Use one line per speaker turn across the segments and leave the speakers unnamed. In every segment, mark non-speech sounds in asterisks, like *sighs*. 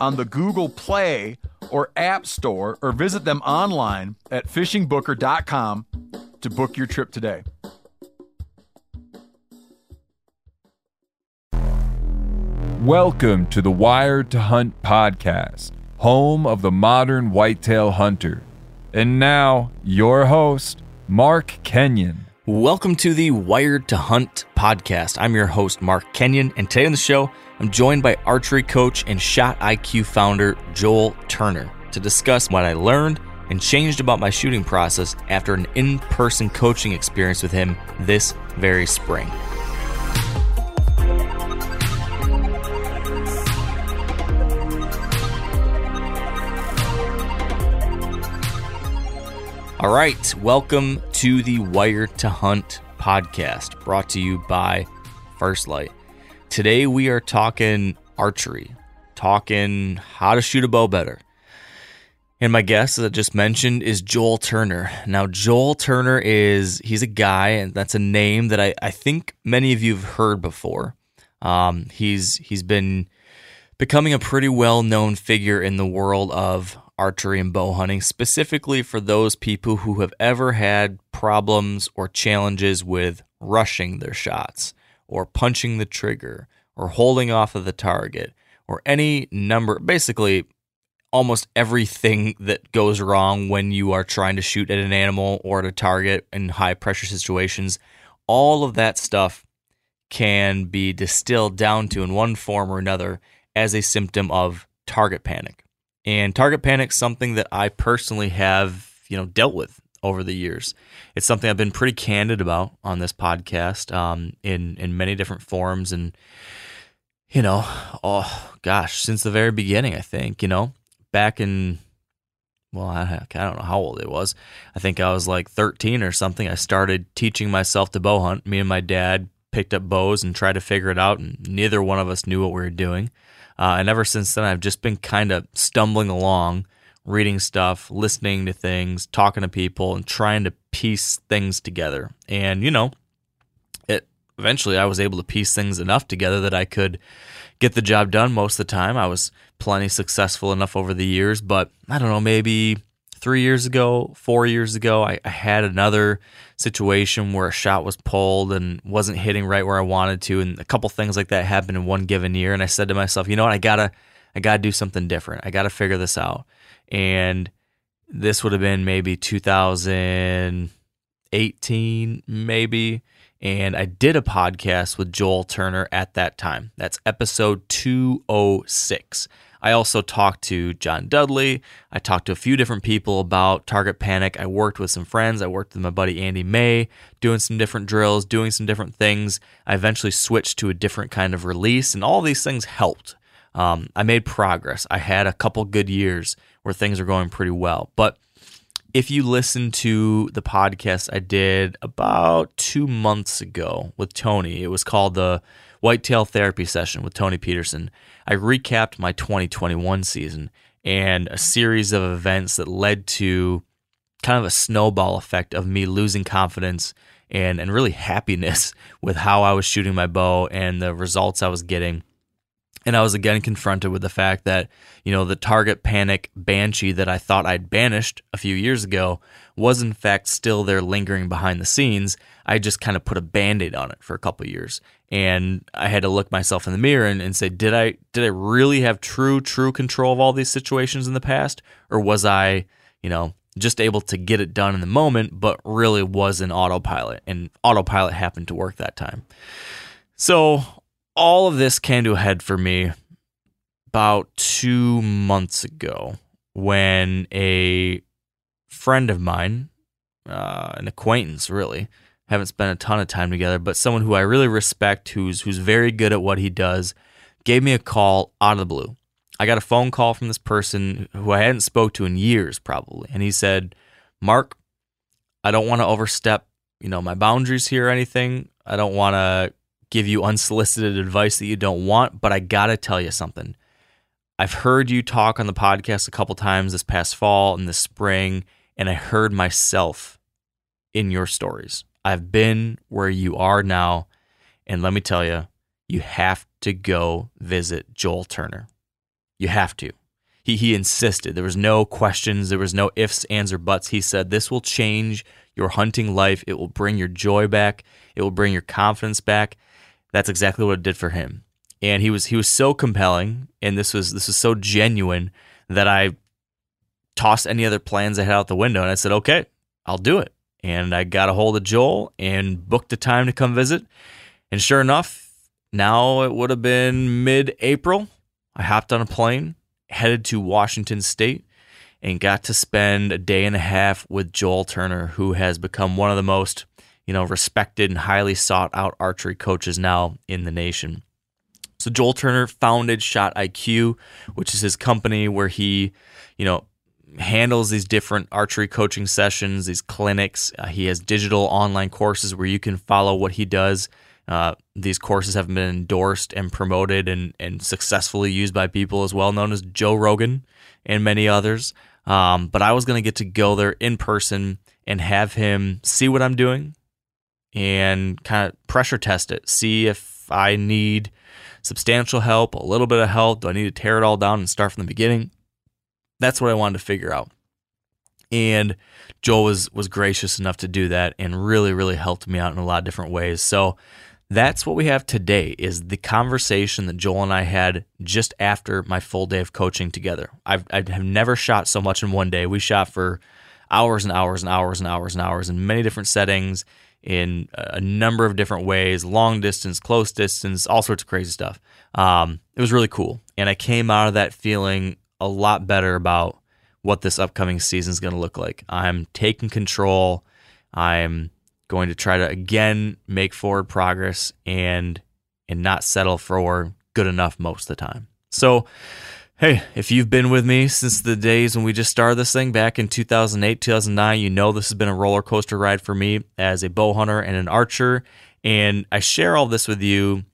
on the Google Play or App Store or visit them online at fishingbooker.com to book your trip today.
Welcome to the Wired to Hunt podcast, home of the modern whitetail hunter. And now, your host, Mark Kenyon.
Welcome to the Wired to Hunt podcast. I'm your host, Mark Kenyon, and today on the show, I'm joined by archery coach and Shot IQ founder Joel Turner to discuss what I learned and changed about my shooting process after an in person coaching experience with him this very spring. All right, welcome to the Wired to Hunt podcast, brought to you by First Light. Today we are talking archery, talking how to shoot a bow better. And my guest, as I just mentioned, is Joel Turner. Now, Joel Turner is he's a guy, and that's a name that I, I think many of you have heard before. Um, he's he's been becoming a pretty well known figure in the world of archery and bow hunting, specifically for those people who have ever had problems or challenges with rushing their shots, or punching the trigger, or holding off of the target, or any number, basically almost everything that goes wrong when you are trying to shoot at an animal or at a target in high pressure situations. All of that stuff can be distilled down to in one form or another as a symptom of target panic. And target panic is something that I personally have, you know, dealt with over the years. It's something I've been pretty candid about on this podcast um, in in many different forms, and you know, oh gosh, since the very beginning, I think you know, back in well, I, I don't know how old it was. I think I was like 13 or something. I started teaching myself to bow hunt. Me and my dad picked up bows and tried to figure it out, and neither one of us knew what we were doing. Uh, and ever since then, I've just been kind of stumbling along, reading stuff, listening to things, talking to people, and trying to piece things together. And, you know, it eventually I was able to piece things enough together that I could get the job done most of the time. I was plenty successful enough over the years, but I don't know, maybe three years ago, four years ago, I, I, had another situation where a shot was pulled and wasn't hitting right where I wanted to, and a couple things like that happened in one given year. And I said to myself, you know what, I gotta, I gotta do something different. I gotta figure this out. And this would have been maybe 2018, maybe. And I did a podcast with Joel Turner at that time. That's episode 206. I also talked to John Dudley. I talked to a few different people about target panic. I worked with some friends. I worked with my buddy Andy May, doing some different drills, doing some different things. I eventually switched to a different kind of release, and all these things helped. Um, I made progress. I had a couple good years where things are going pretty well. But if you listen to the podcast I did about two months ago with Tony, it was called the Whitetail Therapy Session with Tony Peterson. I recapped my 2021 season and a series of events that led to kind of a snowball effect of me losing confidence and, and really happiness *laughs* with how I was shooting my bow and the results I was getting. And I was again confronted with the fact that, you know, the target panic banshee that I thought I'd banished a few years ago was in fact still there lingering behind the scenes. I just kind of put a band-aid on it for a couple years. And I had to look myself in the mirror and, and say, did I did I really have true, true control of all these situations in the past? Or was I, you know, just able to get it done in the moment, but really was an autopilot? And autopilot happened to work that time. So all of this came to a head for me about two months ago when a friend of mine, uh, an acquaintance really, haven't spent a ton of time together, but someone who I really respect, who's who's very good at what he does, gave me a call out of the blue. I got a phone call from this person who I hadn't spoke to in years probably, and he said, "Mark, I don't want to overstep, you know, my boundaries here or anything. I don't want to give you unsolicited advice that you don't want, but I got to tell you something. I've heard you talk on the podcast a couple times this past fall and this spring, and I heard myself in your stories. I've been where you are now, and let me tell you, you have to go visit Joel Turner. You have to. He, he insisted. There was no questions. There was no ifs, ands, or buts. He said, This will change your hunting life. It will bring your joy back. It will bring your confidence back that's exactly what it did for him. And he was he was so compelling, and this was this was so genuine that I tossed any other plans I had out the window, and I said, "Okay, I'll do it." And I got a hold of Joel and booked a time to come visit. And sure enough, now it would have been mid-April. I hopped on a plane, headed to Washington State, and got to spend a day and a half with Joel Turner, who has become one of the most you know, respected and highly sought out archery coaches now in the nation. So Joel Turner founded Shot IQ, which is his company where he, you know, handles these different archery coaching sessions, these clinics. Uh, he has digital online courses where you can follow what he does. Uh, these courses have been endorsed and promoted and, and successfully used by people as well known as Joe Rogan and many others. Um, but I was going to get to go there in person and have him see what I'm doing, and kind of pressure test it, see if I need substantial help, a little bit of help. Do I need to tear it all down and start from the beginning? That's what I wanted to figure out. And Joel was was gracious enough to do that and really really helped me out in a lot of different ways. So that's what we have today is the conversation that Joel and I had just after my full day of coaching together. I've I have never shot so much in one day. We shot for hours and hours and hours and hours and hours in many different settings in a number of different ways long distance, close distance, all sorts of crazy stuff. Um, it was really cool. And I came out of that feeling a lot better about what this upcoming season is going to look like. I'm taking control. I'm going to try to again make forward progress and and not settle for good enough most of the time. So Hey, if you've been with me since the days when we just started this thing back in 2008, 2009, you know this has been a roller coaster ride for me as a bow hunter and an archer. And I share all this with you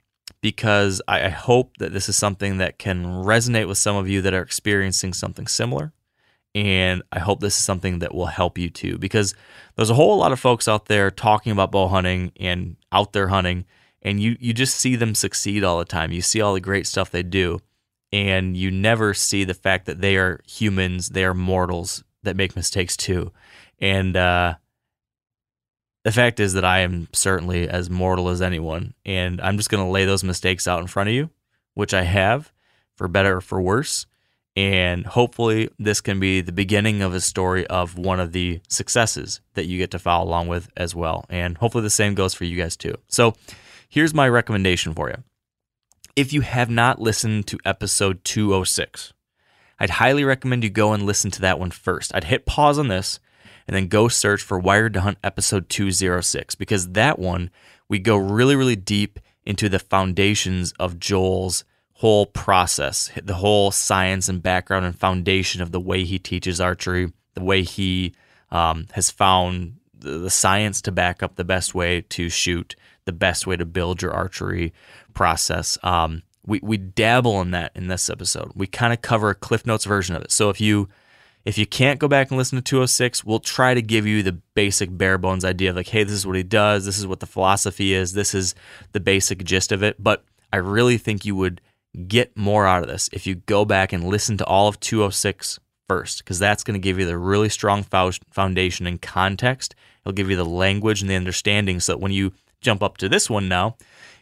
because I hope that this is something that can resonate with some of you that are experiencing something similar. And I hope this is something that will help you too, because there's a whole lot of folks out there talking about bow hunting and out there hunting, and you, you just see them succeed all the time. You see all the great stuff they do and you never see the fact that they are humans, they are mortals that make mistakes too. And uh, the fact is that I am certainly as mortal as anyone, and I'm just going to lay those mistakes out in front of you, which I have, for better or for worse. And hopefully, this can be the beginning of a story of one of the successes that you get to follow along with as well. And hopefully, the same goes for you guys too. So, here's my recommendation for you if you have not listened to episode 206, I'd highly recommend you go and listen to that one first. I'd hit pause on this and then go search for Wired to Hunt episode 206 because that one we go really, really deep into the foundations of Joel's whole process, the whole science and background and foundation of the way he teaches archery, the way he um, has found the, the science to back up the best way to shoot, the best way to build your archery process. Um, we we dabble in that in this episode. We kind of cover a Cliff Notes version of it. So if you if you can't go back and listen to 206, we'll try to give you the basic bare bones idea of like, hey, this is what he does, this is what the philosophy is, this is the basic gist of it. But I really think you would get more out of this if you go back and listen to all of 206 first, because that's going to give you the really strong foundation and context. It'll give you the language and the understanding so that when you jump up to this one now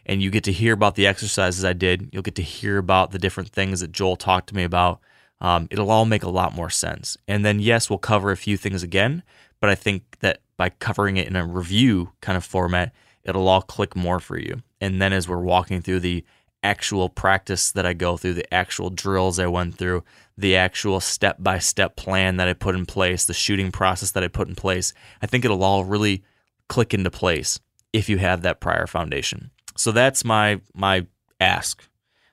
and you get to hear about the exercises I did, you'll get to hear about the different things that Joel talked to me about. Um, it'll all make a lot more sense. And then, yes, we'll cover a few things again, but I think that by covering it in a review kind of format, it'll all click more for you. And then as we're walking through the actual practice that I go through, the actual drills I went through, the actual step by step plan that I put in place, the shooting process that I put in place, I think it'll all really click into place if you have that prior foundation. So that's my my ask.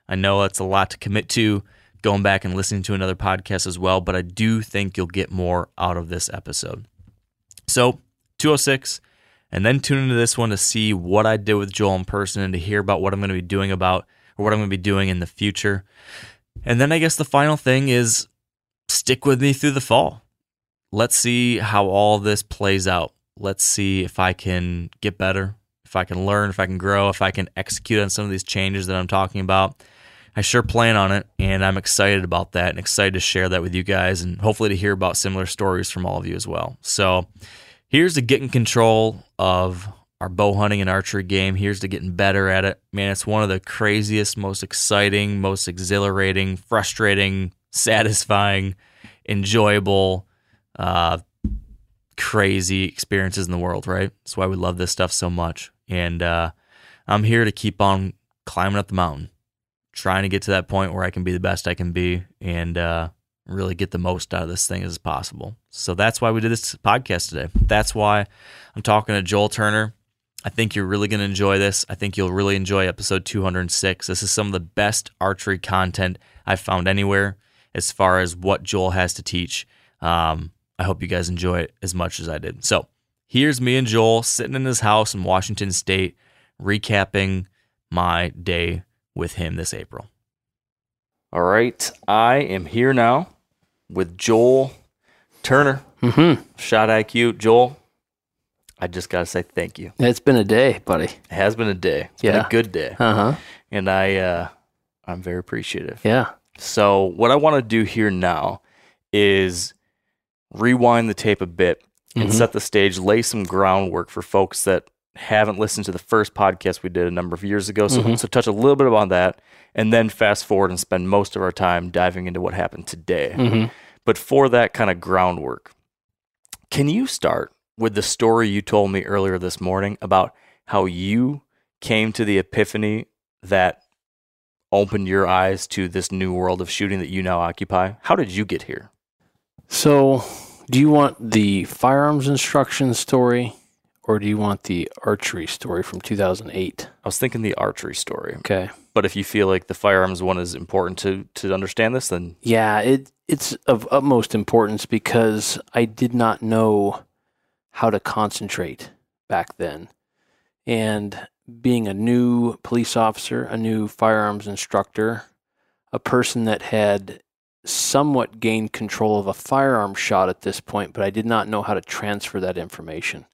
I know that's a lot to commit to going back and listening to another podcast as well, but I do think you'll get more out of this episode. So, 206 and then tune into this one to see what I did with Joel in person and to hear about what I'm going to be doing about or what I'm going to be doing in the future. And then I guess the final thing is stick with me through the fall. Let's see how all this plays out. Let's see if I can get better, if I can learn, if I can grow, if I can execute on some of these changes that I'm talking about. I sure plan on it, and I'm excited about that and excited to share that with you guys and hopefully to hear about similar stories from all of you as well. So, here's to getting control of our bow hunting and archery game. Here's to getting better at it. Man, it's one of the craziest, most exciting, most exhilarating, frustrating, *laughs* satisfying, enjoyable, uh, crazy experiences in the world, right? That's why we love this stuff so much. And uh, I'm here to keep on climbing up the mountain, trying to get to that point where I can be the best I can be and uh, really get the most out of this thing as possible. So that's why we did this podcast today. That's why I'm talking to Joel Turner. I think you're really going to enjoy this. I think you'll really enjoy episode 206. This is some of the best archery content I've found anywhere as far as what Joel has to teach. Um, I hope you guys enjoy it as much as I did. So here's me and Joel sitting in his house in Washington State, recapping my day with him this April. All right, I am here now with Joel Turner,
Mm-hmm.
Shot IQ. Joel, I just got to say thank you.
It's been a day, buddy.
It has been a day. It's been
Yeah.
a good day.
Uh huh.
And I, uh, I'm very appreciative.
Yeah.
So, what I want to do here now is rewind the tape a bit and
Mhm.
set the stage, lay some groundwork for folks that haven't listened to the first podcast we did a number of years ago. So,
Mhm.
so touch a little bit about that and then fast forward and spend most of our time diving into what happened today.
Mm-hmm.
But for that kind of groundwork, can you start with the story you told me earlier this morning about how you came to the epiphany that opened your eyes to this new world of shooting that you now occupy? How did you get here?
So, do you want the firearms instruction story or do you want the archery story from 2008?
I was thinking the archery story,
Okay.
but if you feel like the firearms one is important to to understand this, then
Yeah, it it's of utmost importance because I did not know how to concentrate back then. And being a new police officer, a new firearms instructor, a person that had somewhat gained control of a firearm shot at this point, but I did not know how to transfer that information.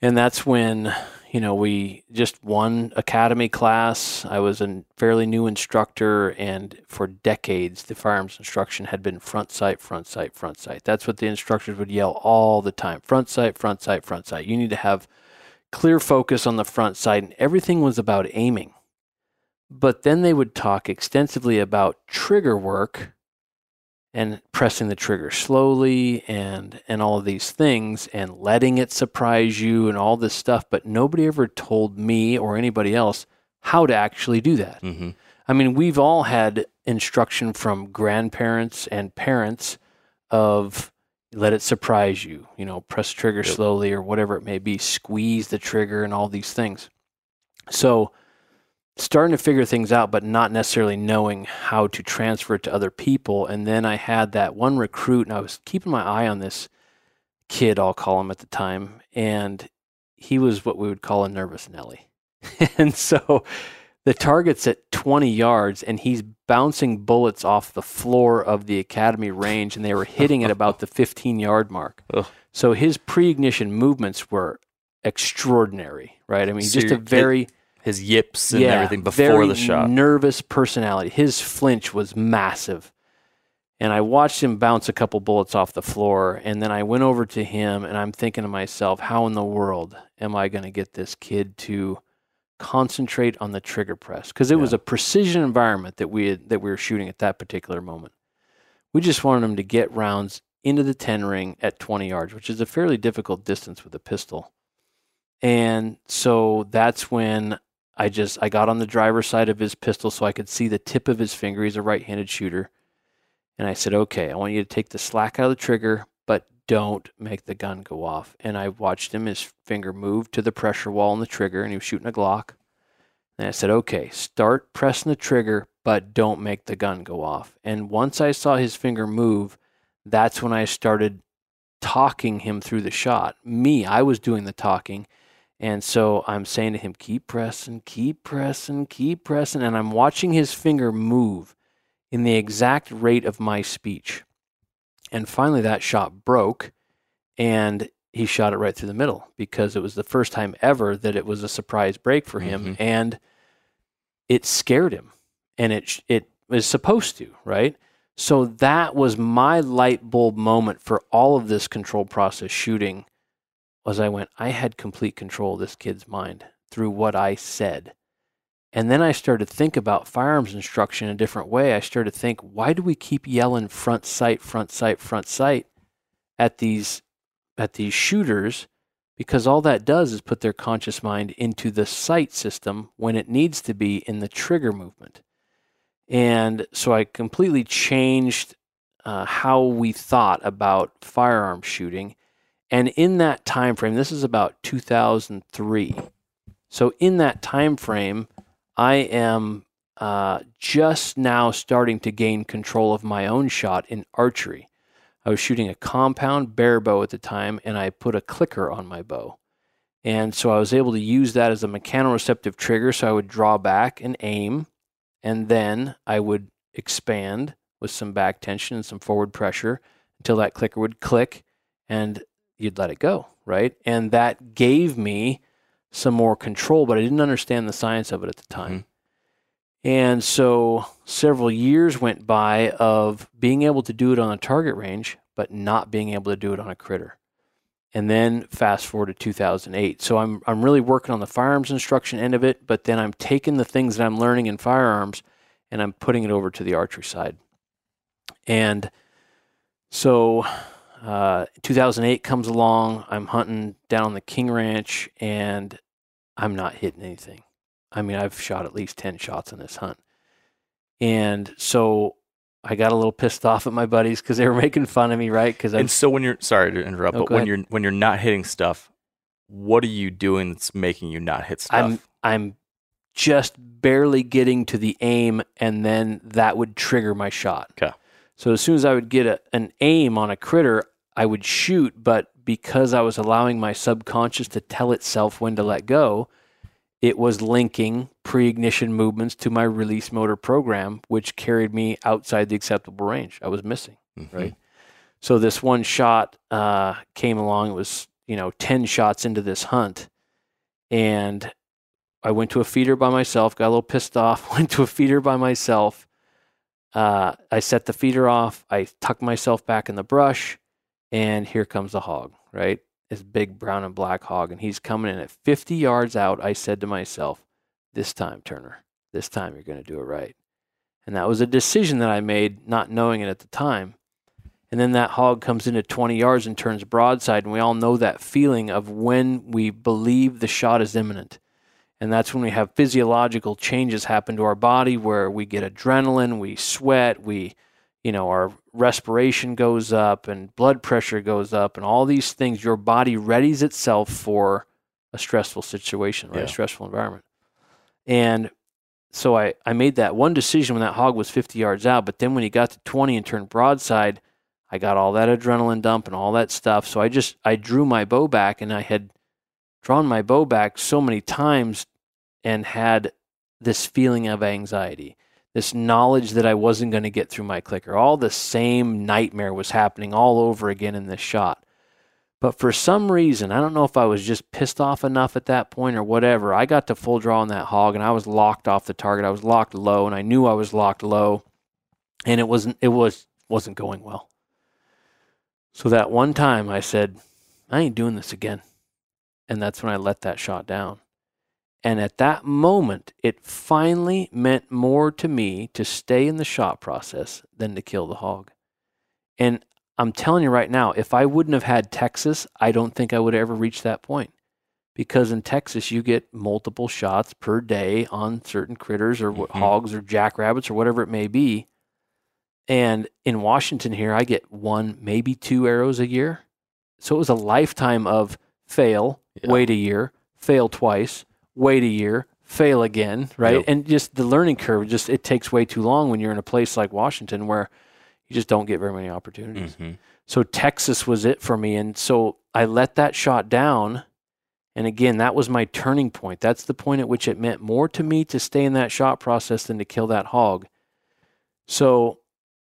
And that's when, you know, we just one academy class. I was a fairly new instructor, and for decades, the firearms instruction had been front sight, front sight, front sight. That's what the instructors would yell all the time front sight, front sight, front sight. You need to have clear focus on the front sight, and everything was about aiming. But then they would talk extensively about trigger work and pressing the trigger slowly and and all of these things and letting it surprise you and all this stuff but nobody ever told me or anybody else how to actually do that
mm-hmm.
i mean we've all had instruction from grandparents and parents of let it surprise you you know press trigger
Yep.
slowly or whatever it may be squeeze the trigger and all these things so starting to figure things out, but not necessarily knowing how to transfer it to other people. And then I had that one recruit, and I was keeping my eye on this kid, I'll call him at the time, and he was what we would call a nervous Nelly. *laughs* and so the target's at 20 yards, and he's bouncing bullets off the floor of the academy range, and they were hitting at about the 15 yard mark. *laughs*
Ugh.
So his pre ignition movements were extraordinary, right? I mean,
So
just a very.
His yips and
yeah,
everything before the shot.
Nervous personality. His flinch was massive. And I watched him bounce a couple bullets off the floor. And then I went over to him and I'm thinking to myself, how in the world am I going to get this kid to concentrate on the trigger press? Because it was a precision environment that we had, that we were shooting at that particular moment. We just wanted him to get rounds into the 10 ring at 20 yards, which is a fairly difficult distance with a pistol. And so that's when I just I got on the driver's side of his pistol so I could see the tip of his finger. He's a right-handed shooter. And I said, "Okay, I want you to take the slack out of the trigger, but don't make the gun go off." And I watched him his finger move to the pressure wall on the trigger and he was shooting a Glock. And I said, "Okay, start pressing the trigger, but don't make the gun go off." And once I saw his finger move, that's when I started talking him through the shot. Me, I was doing the talking. And so I'm saying to him, keep pressing, keep pressing, keep pressing. And I'm watching his finger move in the exact rate of my speech. And finally, that shot broke and he shot it right through the middle because it was the first time ever that it was a surprise break for him.
Mhm.
And it scared him. And it, it was supposed to, right? So that was my light bulb moment for all of this control process shooting was I went, I had complete control of this kid's mind through what I said. And then I started to think about firearms instruction in a different way. I started to think, why do we keep yelling front sight, front sight, front sight at these at these shooters? Because all that does is put their conscious mind into the sight system when it needs to be in the trigger movement. And so I completely changed uh, how we thought about firearm shooting. And in that time frame, this is about 2003. So in that time frame, I am uh, just now starting to gain control of my own shot in archery. I was shooting a compound bare bow at the time, and I put a clicker on my bow. And so I was able to use that as a mechanoreceptive trigger. So I would draw back and aim, and then I would expand with some back tension and some forward pressure until that clicker would click and you'd let it go, right? And that gave me some more control, but I didn't understand the science of it at the time. Mm-hmm. And so several years went by of being able to do it on a target range, but not being able to do it on a critter. And then fast forward to 2008. So I'm I'm really working on the firearms instruction end of it, but then I'm taking the things that I'm learning in firearms and I'm putting it over to the archery side. And so uh, 2008 comes along. I'm hunting down on the King Ranch and I'm not hitting anything. I mean, I've shot at least 10 shots on this hunt. And so I got a little pissed off at my buddies because they were *laughs* making fun of me, right? Because
And so when you're sorry to interrupt, but when
ahead.
you're when you're not hitting stuff, what are you doing that's making you not hit stuff?
I'm I'm just barely getting to the aim, and then that would trigger my shot.
'Kay.
So as soon as I would get a, an aim on a critter, I would shoot, but because I was allowing my subconscious to tell itself when to let go, it was linking pre-ignition movements to my release motor program, which carried me outside the acceptable range. I was missing
Mhm.
right? So this one shot uh, came along. It was you know ten shots into this hunt, and I went to a feeder by myself. Got a little pissed off. *laughs* Went to a feeder by myself. Uh, I set the feeder off. I tucked myself back in the brush, and here comes the hog. Right, this big brown and black hog, and he's coming in at 50 yards out. I said to myself, "This time, Turner. This time you're going to do it right." And that was a decision that I made, not knowing it at the time. And then that hog comes in at 20 yards and turns broadside. And we all know that feeling of when we believe the shot is imminent. And that's when we have physiological changes happen to our body where we get adrenaline, we sweat, we, you know, our respiration goes up and blood pressure goes up and all these things. Your body readies itself for a stressful situation, right?
Yeah.
A stressful environment. And so I, I made that one decision when that hog was 50 yards out. But then when he got to 20 and turned broadside, I got all that adrenaline dump and all that stuff. So I just I drew my bow back and I had drawn my bow back so many times and had this feeling of anxiety, this knowledge that I wasn't going to get through my clicker. All the same nightmare was happening all over again in this shot. But for some reason, I don't know if I was just pissed off enough at that point or whatever. I got to full draw on that hog and I was locked off the target. I was locked low and I knew I was locked low and it wasn't it was wasn't going well. So that one time I said, I ain't doing this again. And that's when I let that shot down. And at that moment, it finally meant more to me to stay in the shot process than to kill the hog. And I'm telling you right now, if I wouldn't have had Texas, I don't think I would have ever reach that point. Because in Texas, you get multiple shots per day on certain critters or
Mhm.
hogs or jackrabbits or whatever it may be. And in Washington here, I get one, maybe two arrows a year. So it was a lifetime of fail,
Yeah.
wait a year, fail twice, wait a year, fail again, right?
Yep.
And just the learning curve, just it takes way too long when you're in a place like Washington where you just don't get very many opportunities.
Mhm.
So Texas was it for me. And so I let that shot down. And again, that was my turning point. That's the point at which it meant more to me to stay in that shot process than to kill that hog. So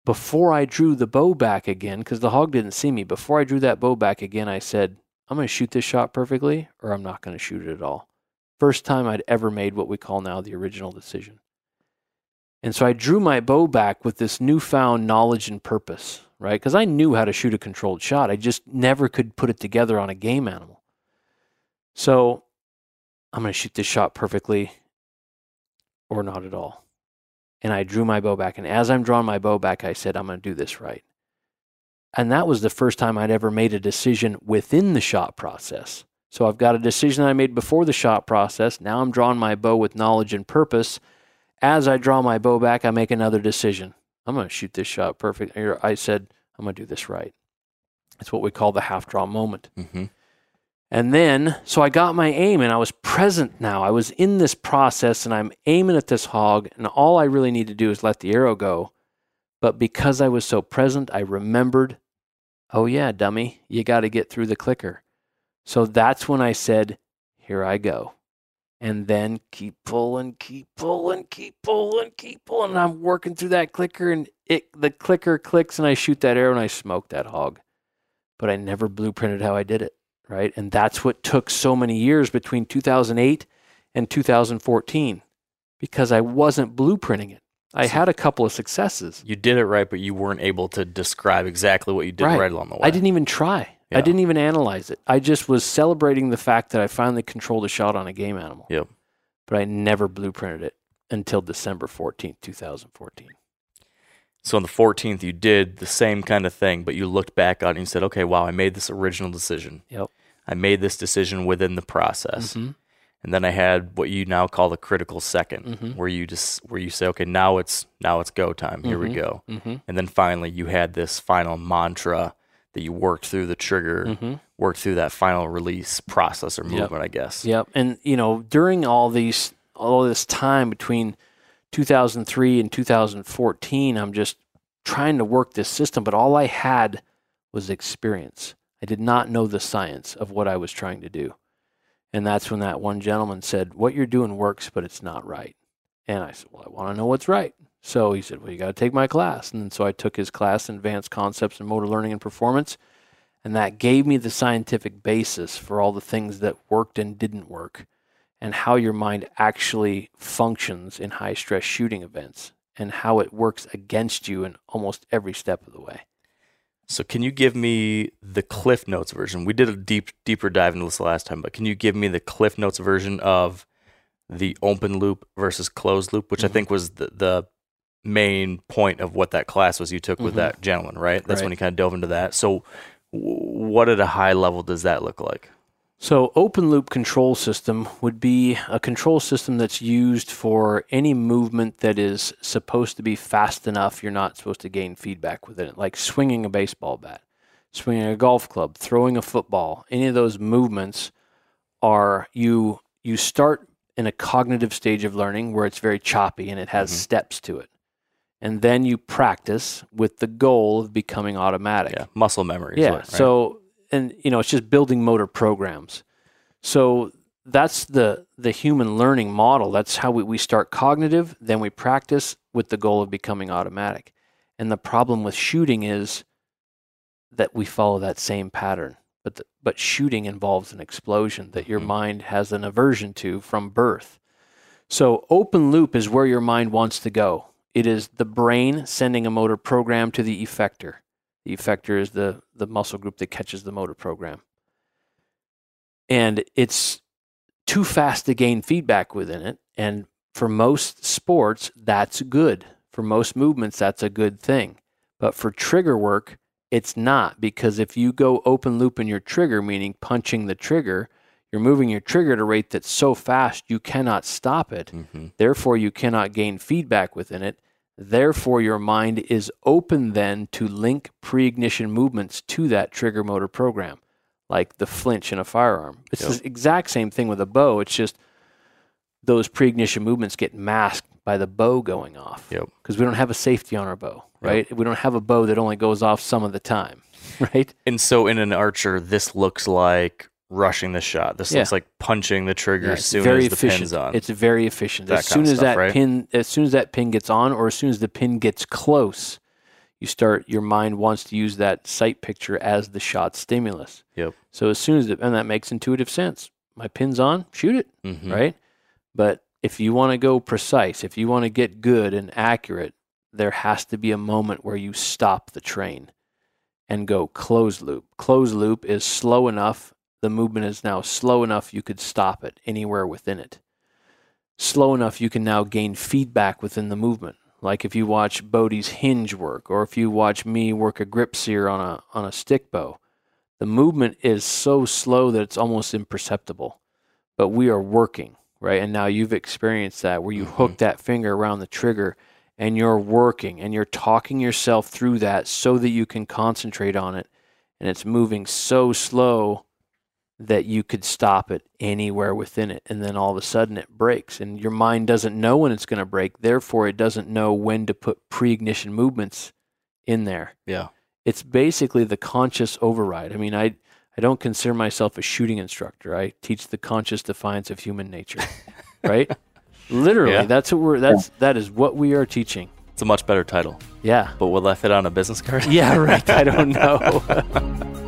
before I drew the bow back again, because the hog didn't see me, before I drew that bow back again, I said, I'm going to shoot this shot perfectly or I'm not going to shoot it at all. First time I'd ever made what we call now the original decision. And so I drew my bow back with this newfound knowledge and purpose, right? Because I knew how to shoot a controlled shot. I just never could put it together on a game animal. So I'm going to shoot this shot perfectly or not at all. And I drew my bow back. And as I'm drawing my bow back, I said, I'm going to do this right. And that was the first time I'd ever made a decision within the shot process. So I've got a decision I made before the shot process. Now I'm drawing my bow with knowledge and purpose. As I draw my bow back, I make another decision. I'm going to shoot this shot perfect. Or I said, I'm going to do this right. It's what we call the half draw moment.
Mhm.
And then, so I got my aim and I was present now. I was in this process and I'm aiming at this hog, and all I really need to do is let the arrow go. But because I was so present, I remembered, oh, yeah, dummy, you got to get through the clicker. So that's when I said, here I go. And then keep pulling, keep pulling, keep pulling, keep pulling. And I'm working through that clicker, and it the clicker clicks, and I shoot that arrow and I smoke that hog. But I never blueprinted how I did it right? And that's what took so many years between 2008 and 2014 because I wasn't blueprinting it. I had a couple of successes.
You did it right, but you weren't able to describe exactly what you did
Right.
right, along the way.
I didn't even try.
Yeah.
I didn't even analyze it. I just was celebrating the fact that I finally controlled a shot on a game animal.
Yep.
But I never blueprinted it until December 14th, 2014.
So on the 14th, you did the same kind of thing, but you looked back on it and you said, okay, wow, I made this original decision.
Yep.
I made this decision within the process.
Mhm.
And then I had what you now call the critical 2nd
Mhm.
where you just where you say, okay, now it's now it's go time. Here we
Mhm.
go.
Mhm.
And then finally, you had this final mantra that you worked through the trigger,
Mhm.
worked through that final release process or
Yep.
movement, I guess.
Yep. And you know, during all these all this time between 2003 and 2014, I'm just trying to work this system, but all I had was experience. I did not know the science of what I was trying to do. And that's when that one gentleman said, "What you're doing works, but it's not right." And I said, "Well, I want to know what's right." So he said, "Well, you got to take my class." And so I took his class, Advanced Concepts in Motor Learning and Performance, and that gave me the scientific basis for all the things that worked and didn't work and how your mind actually functions in high stress shooting events and how it works against you in almost every step of the way.
So can you give me the Cliff Notes version? We did a deep deeper dive into this last time, but can you give me the Cliff Notes version of the open loop versus closed loop, which I
Mhm.
think was the, the main point of what that class was you took with
Mhm.
that gentleman, right? That's when
Right.
you kind of dove into that. So w- what at a high level does that look like?
So, open loop control system would be a control system that's used for any movement that is supposed to be fast enough you're not supposed to gain feedback within it, like swinging a baseball bat, swinging a golf club, throwing a football. Any of those movements are you you start in a cognitive stage of learning where it's very choppy and it has
Mhm.
steps to it. And then you practice with the goal of becoming automatic.
Yeah, muscle memory.
Yeah.
what- right?
So, and you know, it's just building motor programs. So that's the the human learning model. That's how we, we start cognitive, then we practice with the goal of becoming automatic. And the problem with shooting is that we follow that same pattern. but the, but shooting involves an explosion that your
Mhm.
mind has an aversion to from birth. So open loop is where your mind wants to go. It is the brain sending a motor program to the effector. The effector is the the muscle group that catches the motor program. And it's too fast to gain feedback within it. And for most sports, that's good. For most movements, that's a good thing. But for trigger work, it's not because if you go open loop in your trigger, meaning punching the trigger, you're moving your trigger at a rate that's so fast you cannot stop it.
Mm-hmm.
Therefore, you cannot gain feedback within it. Therefore, your mind is open then to link pre ignition movements to that trigger motor program, like the flinch in a firearm. It's
Yep.
the exact same thing with a bow. It's just those pre ignition movements get masked by the bow going off.
Yep.
Because we don't have a safety on our bow, right? We don't have a bow that only goes off some of the time, *laughs* right?
And so in an archer, this looks like rushing the shot. This
Yeah.
looks like punching the trigger
Yeah,
as soon
very
as the
efficient.
pin's on.
It's very efficient.
That
as soon as
stuff,
that
right?
pin, as soon as that pin gets on, or as soon as the pin gets close, you start. Your mind wants to use that sight picture as the shot stimulus.
Yep.
So as soon as the, and that makes intuitive sense. My pin's on, shoot it,
Mhm.
right? But if you want to go precise, if you want to get good and accurate, there has to be a moment where you stop the train and go closed loop. Closed loop is slow enough, the movement is now slow enough you could stop it anywhere within it. Slow enough you can now gain feedback within the movement. Like if you watch Bodie's hinge work or if you watch me work a grip sear on a on a stick bow. The movement is so slow that it's almost imperceptible. But we are working, right? And now you've experienced that where you
Mhm.
hook that finger around the trigger and you're working and you're talking yourself through that so that you can concentrate on it and it's moving so slow that you could stop it anywhere within it and then all of a sudden it breaks and your mind doesn't know when it's going to break therefore it doesn't know when to put pre-ignition movements in there.
Yeah.
it's basically the conscious override. I mean i i don't consider myself a shooting instructor. I teach the conscious defiance of human nature *laughs* right? Literally
Yeah.
that's what we're that's that is what we are teaching.
It's a much better title.
yeah.
But will that fit on a business card?
yeah right. I don't know *laughs* *laughs*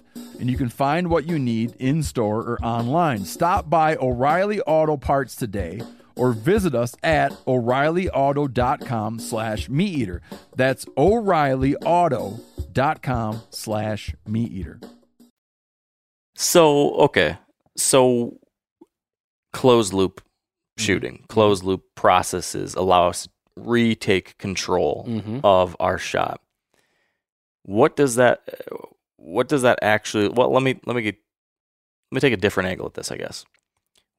and you can find what you need in store or online. Stop by O'Reilly Auto Parts today or visit us at o'reillyauto.com slash meat eater. That's o'reillyauto.com slash meat eater.
So, okay. So closed loop shooting, closed loop processes allow us to retake control
Mm-hmm.
of our shot. What does that what does that actually well let me let me get let me take a different angle at this, I guess.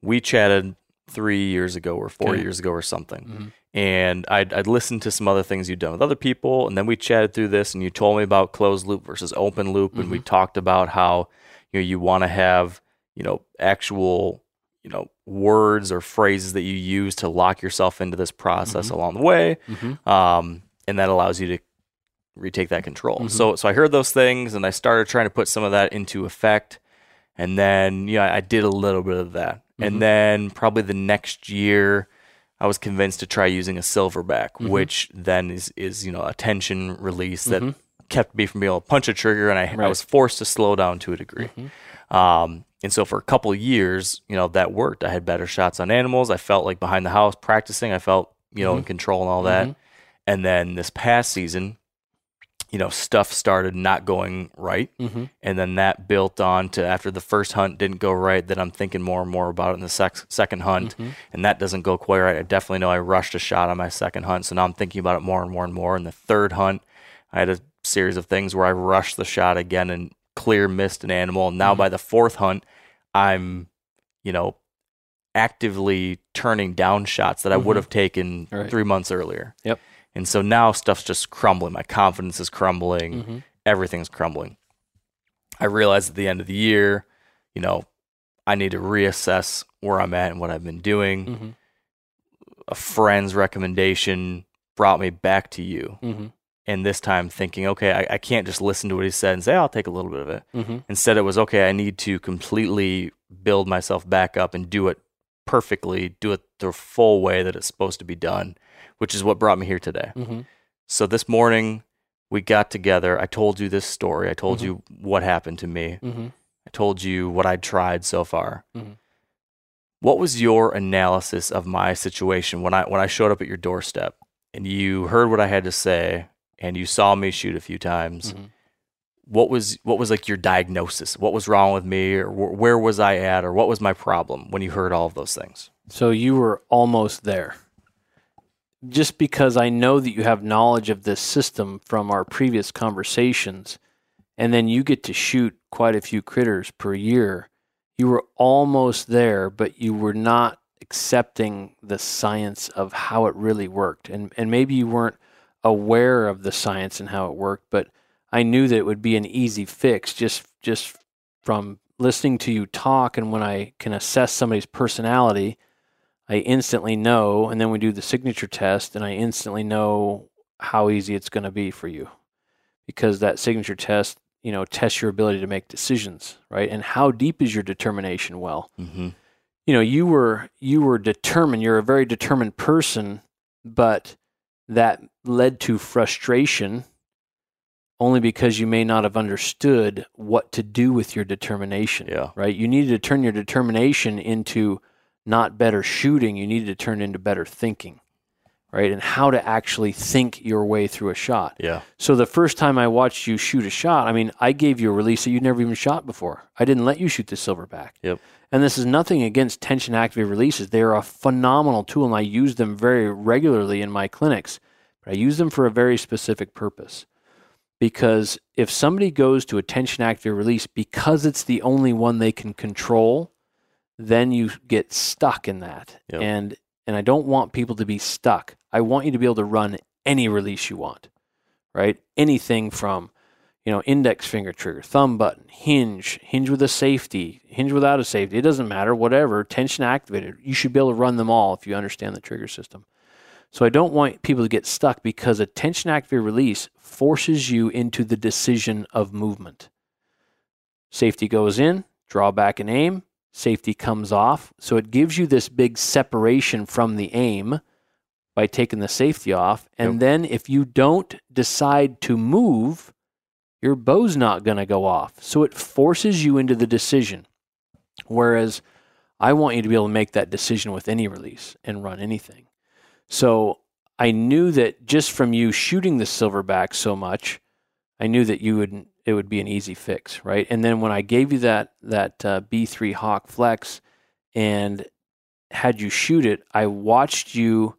We chatted three years ago or four
Okay.
years ago or something.
Mhm.
And I'd, I'd listened to some other things you'd done with other people, and then we chatted through this, and you told me about closed loop versus open loop, and we talked about how you know you want to have you know actual you know words or phrases that you use to lock yourself into this process along the way,
Mhm.
um, and that allows you to retake that control.
Mhm.
So so I heard those things, and I started trying to put some of that into effect, and then you know I did a little bit of that,
Mhm.
and then probably the next year. I was convinced to try using a silverback,
Mhm.
which then is is you know a tension release that
Mhm.
kept me from being able to punch a trigger, and I, I was forced to slow down to a degree.
Mhm.
Um, and so for a couple of years, you know, that worked. I had better shots on animals. I felt like behind the house practicing, I felt you know in control and all that. And then this past season, you know, stuff started not going right.
Mhm.
And then that built on to after the first hunt didn't go right, then I'm thinking more and more about it in the sec- second hunt.
Mhm.
And that doesn't go quite right. I definitely know I rushed a shot on my second hunt. So now I'm thinking about it more and more and more. And the third hunt, I had a series of things where I rushed the shot again and clear missed an animal. And now
Mhm.
by the fourth hunt, I'm, you know, actively turning down shots that I would
Mhm.
have taken
Right.
three months earlier.
Yep.
And so now stuff's just crumbling. My confidence is crumbling.
Mhm.
Everything's crumbling. I realized at the end of the year, you know, I need to reassess where I'm at and what I've been doing.
Mhm.
A friend's recommendation brought me back to you.
Mhm.
And this time thinking, okay, I, I can't just listen to what he said and say, I'll take a little bit of it.
Mhm.
Instead, it was, okay, I need to completely build myself back up and do it perfectly, do it the full way that it's supposed to be done, which is what brought me here today.
Mhm.
So this morning, we got together. I told you this story. I told
Mhm.
you what happened to me.
Mhm.
I told you what I'd tried so far.
Mhm.
What was your analysis of my situation when I when I showed up at your doorstep and you heard what I had to say and you saw me shoot a few times?
Mhm.
What was what was like your diagnosis? What was wrong with me, or wh- where was I at, or what was my problem when you heard all of those things?
So you were almost there. Just because I know that you have knowledge of this system from our previous conversations, and then you get to shoot quite a few critters per year, you were almost there, but you were not accepting the science of how it really worked. And, and maybe you weren't aware of the science and how it worked, but I knew that it would be an easy fix just just from listening to you talk and when I can assess somebody's personality, I instantly know and then we do the signature test and I instantly know how easy it's going to be for you. Because that signature test, you know, tests your ability to make decisions, right? And how deep is your determination well?
Mm-hmm.
you know you were you were determined you're a very determined person but that led to frustration only because you may not have understood what to do with your determination
Yeah.
right you needed to turn your determination into not better shooting you needed to turn into better thinking right and how to actually think your way through a shot
Yeah.
so the first time I watched you shoot a shot, I mean, I gave you a release that you'd never even shot before. I didn't let you shoot the silverback.
Yep.
And this is nothing against tension activated releases. They are a phenomenal tool, and I use them very regularly in my clinics. But I use them for a very specific purpose. Because if somebody goes to a tension activated release because it's the only one they can control, then you get stuck in that.
Yep.
And and I don't want people to be stuck. I want you to be able to run any release you want, right? Anything from, you know, index finger trigger, thumb button, hinge, hinge with a safety, hinge without a safety. It doesn't matter, whatever, tension activated. You should be able to run them all if you understand the trigger system. So I don't want people to get stuck because a tension activated release forces you into the decision of movement. Safety goes in, draw back and aim, safety comes off. So it gives you this big separation from the aim by taking the safety off. And
Yep.
then if you don't decide to move, your bow's not going to go off. So it forces you into the decision. Whereas I want you to be able to make that decision with any release and run anything. So I knew that just from you shooting the silverback so much, I knew that you would it would be an easy fix, right? And then when I gave you that that uh, B3 Hawk Flex, and had you shoot it, I watched you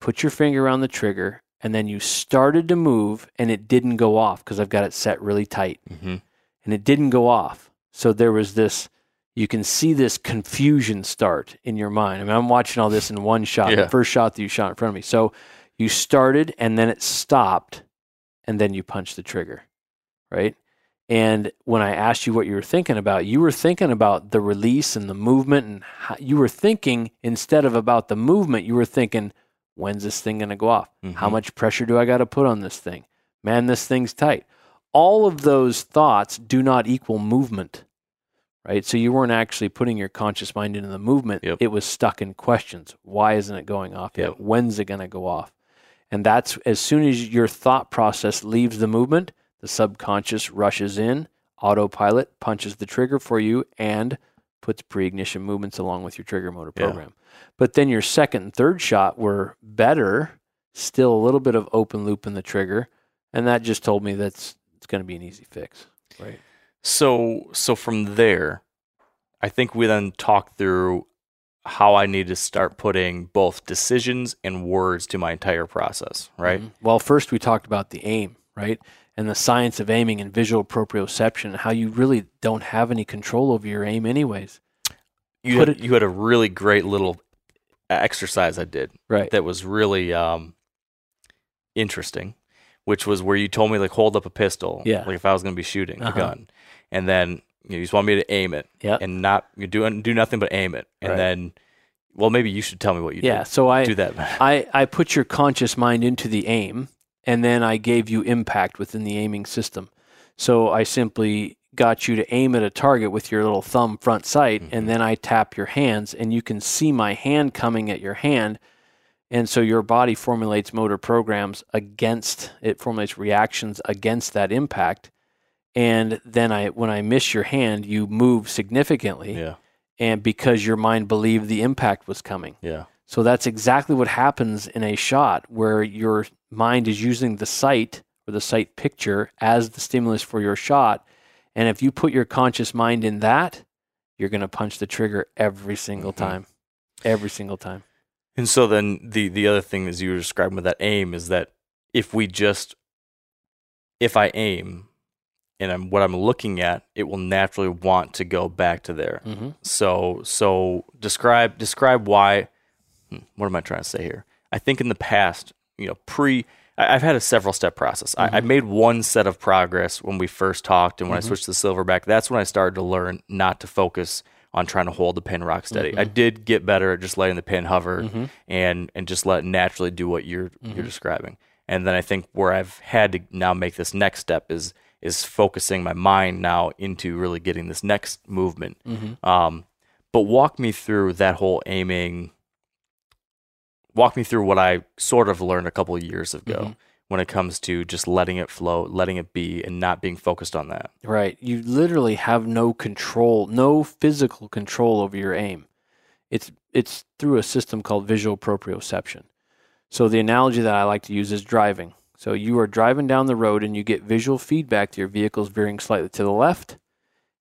put your finger on the trigger and then you started to move and it didn't go off because I've got it set really tight
Mm-hmm.
and it didn't go off. So there was this, you can see this confusion start in your mind. I mean, I'm watching all this in one shot,
Yeah.
the first shot that you shot in front of me. So you started and then it stopped and then you punch the trigger, right? And when I asked you what you were thinking about, you were thinking about the release and the movement, and how, you were thinking instead of about the movement, you were thinking, when's this thing going to go off? How
Mhm.
much pressure do I got to put on this thing? Man, this thing's tight. All of those thoughts do not equal movement, right? So you weren't actually putting your conscious mind into the movement.
Yep.
It was stuck in questions. Why isn't it going off yet? When's it going to go off? And that's as soon as your thought process leaves the movement, the subconscious rushes in, autopilot punches the trigger for you, and puts pre ignition movements along with your trigger motor
Yeah.
program. But then your second and third shot were better, still a little bit of open loop in the trigger. And that just told me that's it's going to be an easy fix. Right.
So so from there, I think we then talked through how I need to start putting both decisions and words to my entire process, right?
Mhm. Well, first we talked about the aim, right? And the science of aiming and visual proprioception, and how you really don't have any control over your aim, anyways.
You had,
it-
you had a really great little exercise I did
Right.
that was really um, interesting, which was where you told me like hold up a pistol,
Yeah.
like if I was going to be shooting
Uh-huh.
a gun, and then you, just want me to aim it
Yeah.
and not you do do nothing but aim it, and
Right.
then well maybe you should tell me what you
Yeah.
did.
So I
do that. *laughs*
I, I put your conscious mind into the aim and then I gave you impact within the aiming system. So I simply got you to aim at a target with your little thumb front sight
Mhm.
and then I tap your hands and you can see my hand coming at your hand. And so your body formulates motor programs against it formulates reactions against that impact. And then I when I miss your hand, you move significantly
yeah,
and because your mind believed the impact was coming.
yeah,
So that's exactly what happens in a shot where your mind is using the sight or the sight picture as the stimulus for your shot. And if you put your conscious mind in that, you're going to punch the trigger every single
Mhm.
time. Every single time.
And so then the the other thing as you were describing with that aim is that if we just if I aim and I'm what I'm looking at, it will naturally want to go back to there.
Mm-hmm.
So so describe describe why hmm, what am I trying to say here? I think in the past, you know, pre I- I've had a several step process. I, I
Mhm.
made one set of progress when we first talked and when
Mhm.
I switched to silverback. That's when I started to learn not to focus on trying to hold the pin rock steady. I did get better at just letting the pin hover
Mm-hmm.
and and just let it naturally do what you're you're describing. And then I think where I've had to now make this next step is is focusing my mind now into really getting this next movement.
Mm-hmm.
Um, but walk me through that whole aiming. Walk me through what I sort of learned a couple of years ago
Mhm.
when it comes to just letting it flow, letting it be, and not being focused on that.
Right. You literally have no control, no physical control over your aim. It's it's through a system called visual proprioception. So the analogy that I like to use is driving. So you are driving down the road and you get visual feedback to your vehicles veering slightly to the left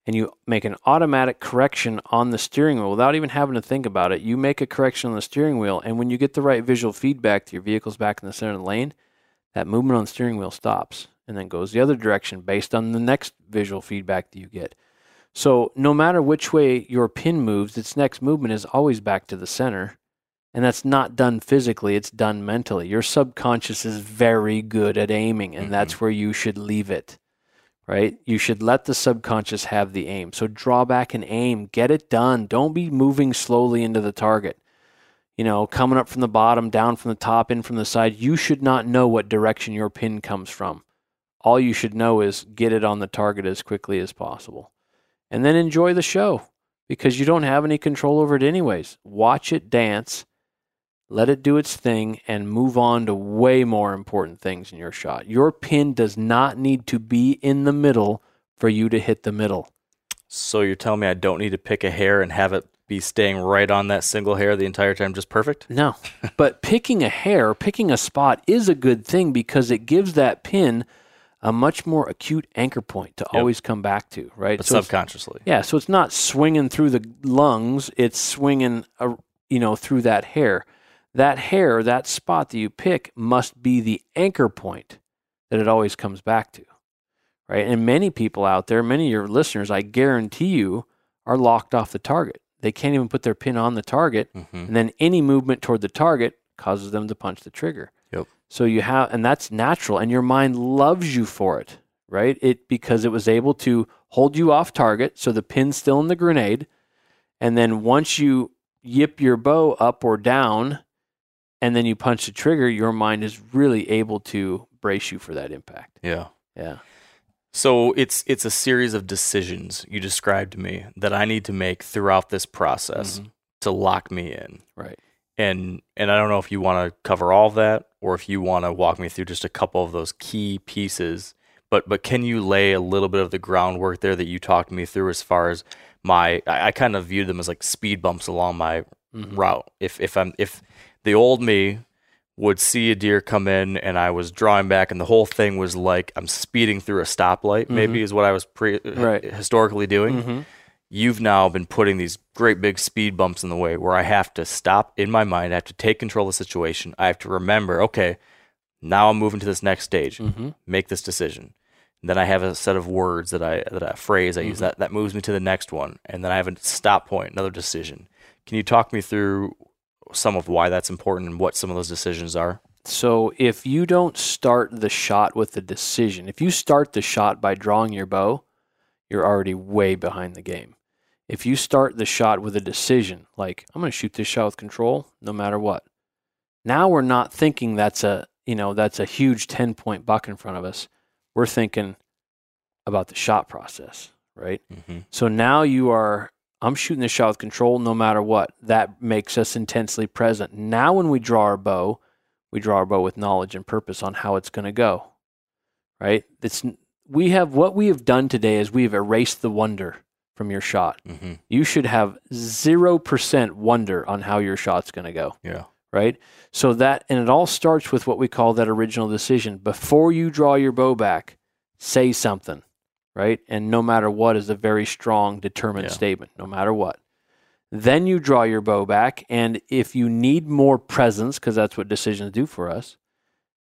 and you make an automatic correction on the steering wheel without even having to think about it. You make a correction on the steering wheel and when you get the right visual feedback to your vehicles back in the center of the lane, that movement on the steering wheel stops and then goes the other direction based on the next visual feedback that you get. So, no matter which way your pin moves, its next movement is always back to the center. And that's not done physically, it's done mentally. Your subconscious is very good at aiming, and that's where you should leave it, right? You should let the subconscious have the aim. So, draw back and aim, get it done. Don't be moving slowly into the target you know, coming up from the bottom, down from the top, in from the side, you should not know what direction your pin comes from. All you should know is get it on the target as quickly as possible. And then enjoy the show because you don't have any control over it, anyways. Watch it dance, let it do its thing, and move on to way more important things in your shot. Your pin does not need to be in the middle for you to hit the middle.
So you're telling me I don't need to pick a hair and have it be staying right on that single hair the entire time, just perfect?
No. *laughs* but picking a hair, picking a spot is a good thing because it gives that pin a much more acute anchor point to
Yep.
always come back to, right?
But
So
subconsciously.
yeah, so it's not swinging through the lungs, it's swinging a, you know, through that hair. That hair, that spot that you pick must be the anchor point that it always comes back to. Right? And many people out there, many of your listeners, I guarantee you, are locked off the target. They can't even put their pin on the target,
Mm-hmm.
and then any movement toward the target causes them to punch the trigger.
Yep.
So you have, and that's natural, and your mind loves you for it, right? It because it was able to hold you off target, so the pin's still in the grenade, and then once you yip your bow up or down, and then you punch the trigger, your mind is really able to brace you for that impact.
Yeah.
Yeah.
So it's it's a series of decisions you described to me that I need to make throughout this process
Mhm.
to lock me in.
Right.
And and I don't know if you want to cover all of that or if you want to walk me through just a couple of those key pieces. But but can you lay a little bit of the groundwork there that you talked me through as far as my I, I kind of viewed them as like speed bumps along my
Mhm.
route. If if I'm if the old me would see a deer come in and I was drawing back and the whole thing was like I'm speeding through a stoplight, maybe is what I was pre
Right.
historically doing.
Mhm.
You've now been putting these great big speed bumps in the way where I have to stop in my mind, I have to take control of the situation. I have to remember, okay, now I'm moving to this next stage.
Mhm.
Make this decision. then I have a set of words that I that I, phrase I use that that moves me to the next one, and then I have a stop point, another decision. Can you talk me through some of why that's important and what some of those decisions are?
So if you don't start the shot with the decision, if you start the shot by drawing your bow, you're already way behind the game. If you start the shot with a decision, like I'm going to shoot this shot with control no matter what. Now we're not thinking that's a, you know, that's a huge 10 point buck in front of us. We're thinking about the shot process, right?
Mm-hmm.
So now you are, I'm shooting this shot with control no matter what. That makes us intensely present. Now, when we draw our bow, we draw our bow with knowledge and purpose on how it's going to go, right? It's, we have, what we have done today is we have erased the wonder from your shot.
Mm-hmm.
You should have 0% wonder on how your shot's going to go
Yeah.
right? So that, and it all starts with what we call that original decision. Before you draw your bow back, say something, right? And no matter what is a very strong, determined
Yeah.
statement, no matter what. Then you draw your bow back, and if you need more presence, because that's what decisions do for us,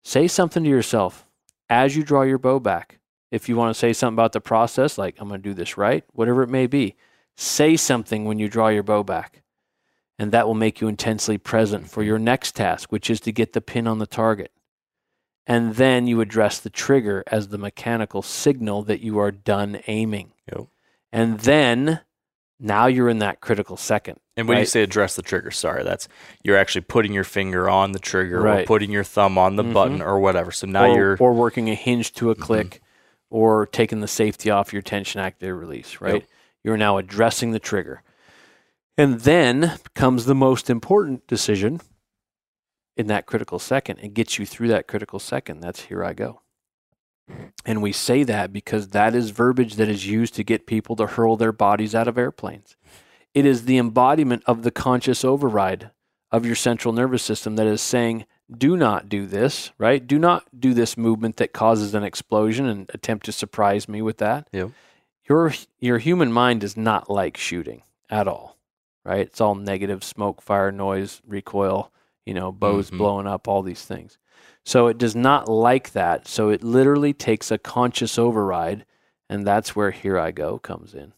say something to yourself as you draw your bow back. If you want to say something about the process, like I'm going to do this right, whatever it may be, say something when you draw your bow back and that will make you intensely present for mm-hmm. your next task, which is to get the pin on the target. And then you address the trigger as the mechanical signal that you are done aiming.
Yep.
And then now you're in that critical second.
And when you say address the trigger, sorry, that's you're actually putting your finger on the trigger or putting your thumb on the
Mhm.
button or whatever. So now
or,
you're
or working a hinge to a
Mm-hmm.
click or taking the safety off your tension active release, right?
Yep.
You're now addressing the trigger. And then comes the most important decision in that critical second. and gets you through that critical second. That's here I go. And we say that because that is verbiage that is used to get people to hurl their bodies out of airplanes. It is the embodiment of the conscious override of your central nervous system that is saying, do not do this, right? Do not do this movement that causes an explosion and attempt to surprise me with that.
Yep.
Your your human mind does not like shooting at all, right? It's all negative, smoke, fire, noise, recoil, you know, bows
Mhm.
blowing up, all these things. So it does not like that. So it literally takes a conscious override, and that's where here I go comes in.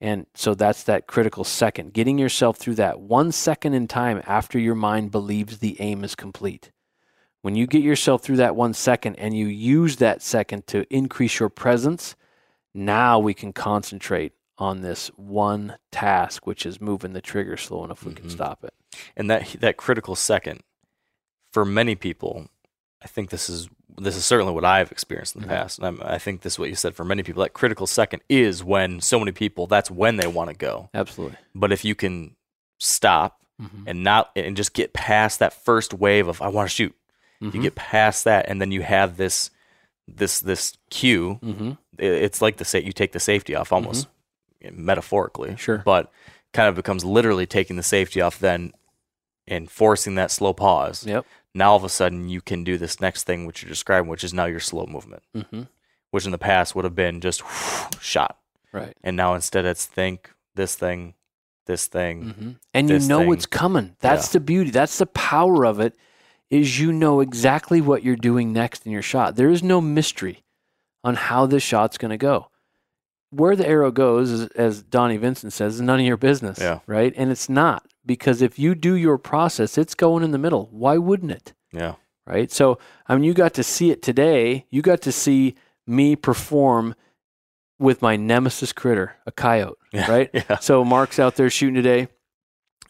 And so that's that critical second, getting yourself through that one second in time after your mind believes the aim is complete. When you get yourself through that one second and you use that second to increase your presence, now we can concentrate on this one task, which is moving the trigger slow enough we can
Mhm.
stop it.
and that that critical second for many people i think this is this is certainly what i've experienced in the
Mhm.
past and I'm, i think this is what you said for many people that critical second is when so many people that's when they want to go
Absolutely.
but if you can stop and not and just get past that first wave of i want to shoot you
Mhm.
get past that and then you have this this this cue
hmm
I- it's like the say you take the safety off almost metaphorically
Mm-hmm. Sure.
but kind of becomes literally taking the safety off then and forcing that slow pause
Yep.
now all of a sudden you can do this next thing which you're describing which is now your slow movement
hmm
which in the past would have been just *sighs* shot
Right.
and now instead it's think this thing this thing.
hmm And you know
thing.
what's coming. That's the beauty. That's the power of it. Is you know exactly what you're doing next in your shot. There is no mystery on how this shot's going to go. Where the arrow goes, as Donnie Vincent says, is none of your business.
Yeah.
Right. And it's not because if you do your process, it's going in the middle. Why wouldn't it?
Yeah.
right? So, I mean, you got to see it today. You got to see me perform with my nemesis critter, a coyote,
Yeah.
right? *laughs*
Yeah.
So Mark's out there shooting today,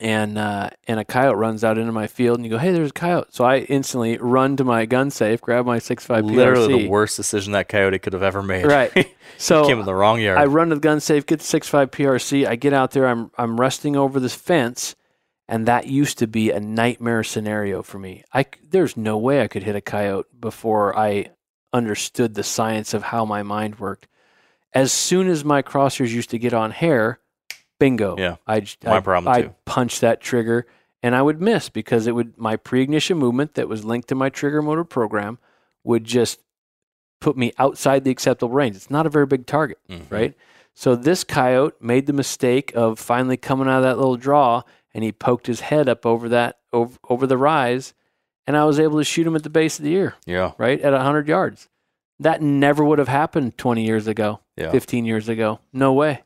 and uh, and a coyote runs out into my field, and you go, "Hey, there's a coyote!" So I instantly run to my gun safe, grab my six five
Literally the worst decision that coyote could have ever made.
right? *laughs* So
Came in the wrong yard.
I run to the gun safe, get the six five PRC. I get out there. I'm I'm resting over this fence, and that used to be a nightmare scenario for me. I there's no way I could hit a coyote before I understood the science of how my mind worked. As soon as my crosshairs used to get on hair, bingo.
Yeah,
I
my
I,
problem too.
I'd punch that trigger and I would miss because it would my pre-ignition movement that was linked to my trigger motor program would just put me outside the acceptable range. It's not a very big target,
Mhm.
right? So this coyote made the mistake of finally coming out of that little draw and he poked his head up over that over, over the rise and I was able to shoot him at the base of the ear,
Yeah.
right? At 100 yards. That never would have happened 20 years ago,
Yeah.
15 years ago. No way.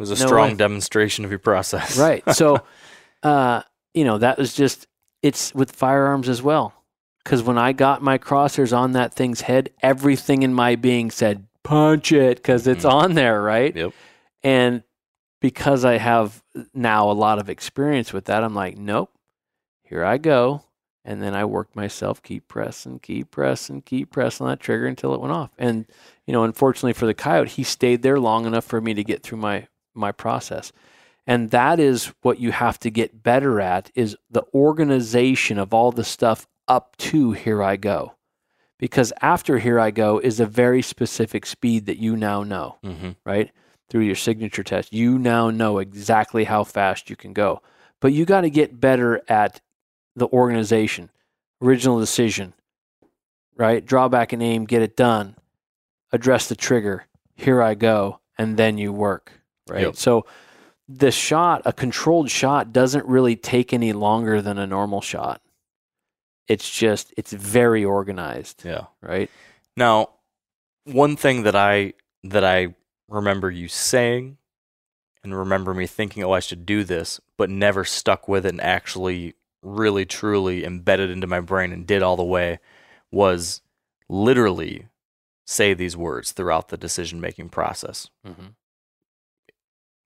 It was a
No
strong
way.
demonstration of your process.
Right. So, *laughs* uh, you know, that was just, it's with firearms as well. Because when I got my crosshairs on that thing's head, everything in my being said, punch it, because it's
Mhm.
on there, right?
Yep.
And because I have now a lot of experience with that, I'm like, nope, here I go. And then I worked myself, keep pressing, keep pressing, keep pressing that trigger until it went off. And, you know, unfortunately for the coyote, he stayed there long enough for me to get through my my process. And that is what you have to get better at is the organization of all the stuff up to here I go. Because after here I go is a very specific speed that you now know
Mm-hmm.
right? Through your signature test, you now know exactly how fast you can go. But you got to get better at the organization, original decision, right? Draw back and aim, get it done, address the trigger, here I go, and then you work, right?
Yep.
So the shot, a controlled shot, doesn't really take any longer than a normal shot. It's just, it's very organized,
Yeah.
right?
Now, one thing that I that I remember you saying and remember me thinking, oh, I should do this, but never stuck with it and actually really truly embedded into my brain and did all the way was literally say these words throughout the decision making process.
Mm-hmm.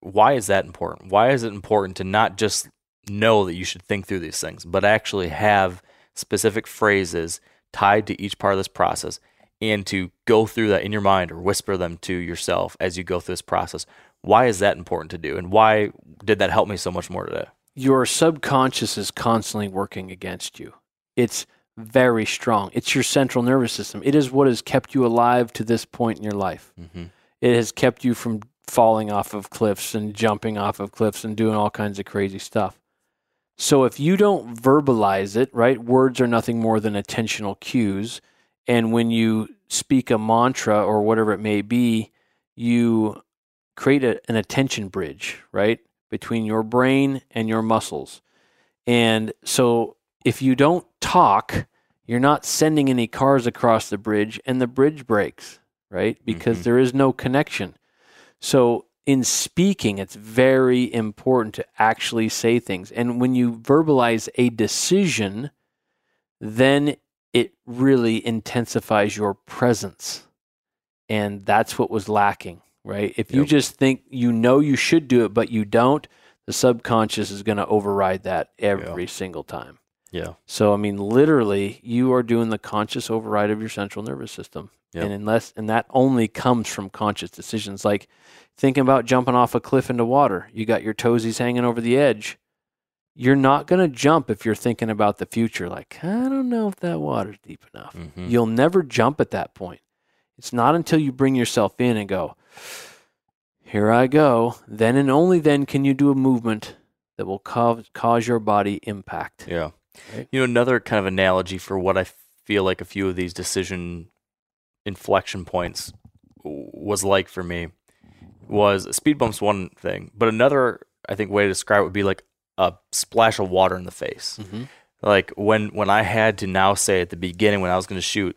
Why is that important? Why is it important to not just know that you should think through these things, but actually have specific phrases tied to each part of this process and to go through that in your mind or whisper them to yourself as you go through this process? Why is that important to do? And why did that help me so much more today?
your subconscious is constantly working against you. It's very strong. It's your central nervous system. It is what has kept you alive to this point in your life.
Mm-hmm.
It has kept you from falling off of cliffs and jumping off of cliffs and doing all kinds of crazy stuff. So if you don't verbalize it, right? Words are nothing more than attentional cues. And when you speak a mantra or whatever it may be, you create a, an attention bridge, right? Between your brain and your muscles. And so if you don't talk, you're not sending any cars across the bridge and the bridge breaks, right? Because
Mhm.
there is no connection. So in speaking, it's very important to actually say things. And when you verbalize a decision, then it really intensifies your presence. And that's what was lacking, right? If you
Yep.
just think you know you should do it, but you don't, the subconscious is going to override that every single time.
Yeah.
So, I mean, literally, you are doing the conscious override of your central nervous system.
Yep.
And unless, and that only comes from conscious decisions. Like thinking about jumping off a cliff into water, you got your toesies hanging over the edge. You're not going to jump if you're thinking about the future. Like, I don't know if that water's deep enough.
Mhm.
You'll never jump at that point. It's not until you bring yourself in and go, here I go. Then and only then can you do a movement that will cause, cause your body impact.
Yeah.
Right.
You know, another kind of analogy for what I feel like a few of these decision inflection points was like for me was speed bumps one thing, but another I think way to describe it would be like a splash of water in the face.
Mhm.
Like when when I had to now say at the beginning when I was going to shoot,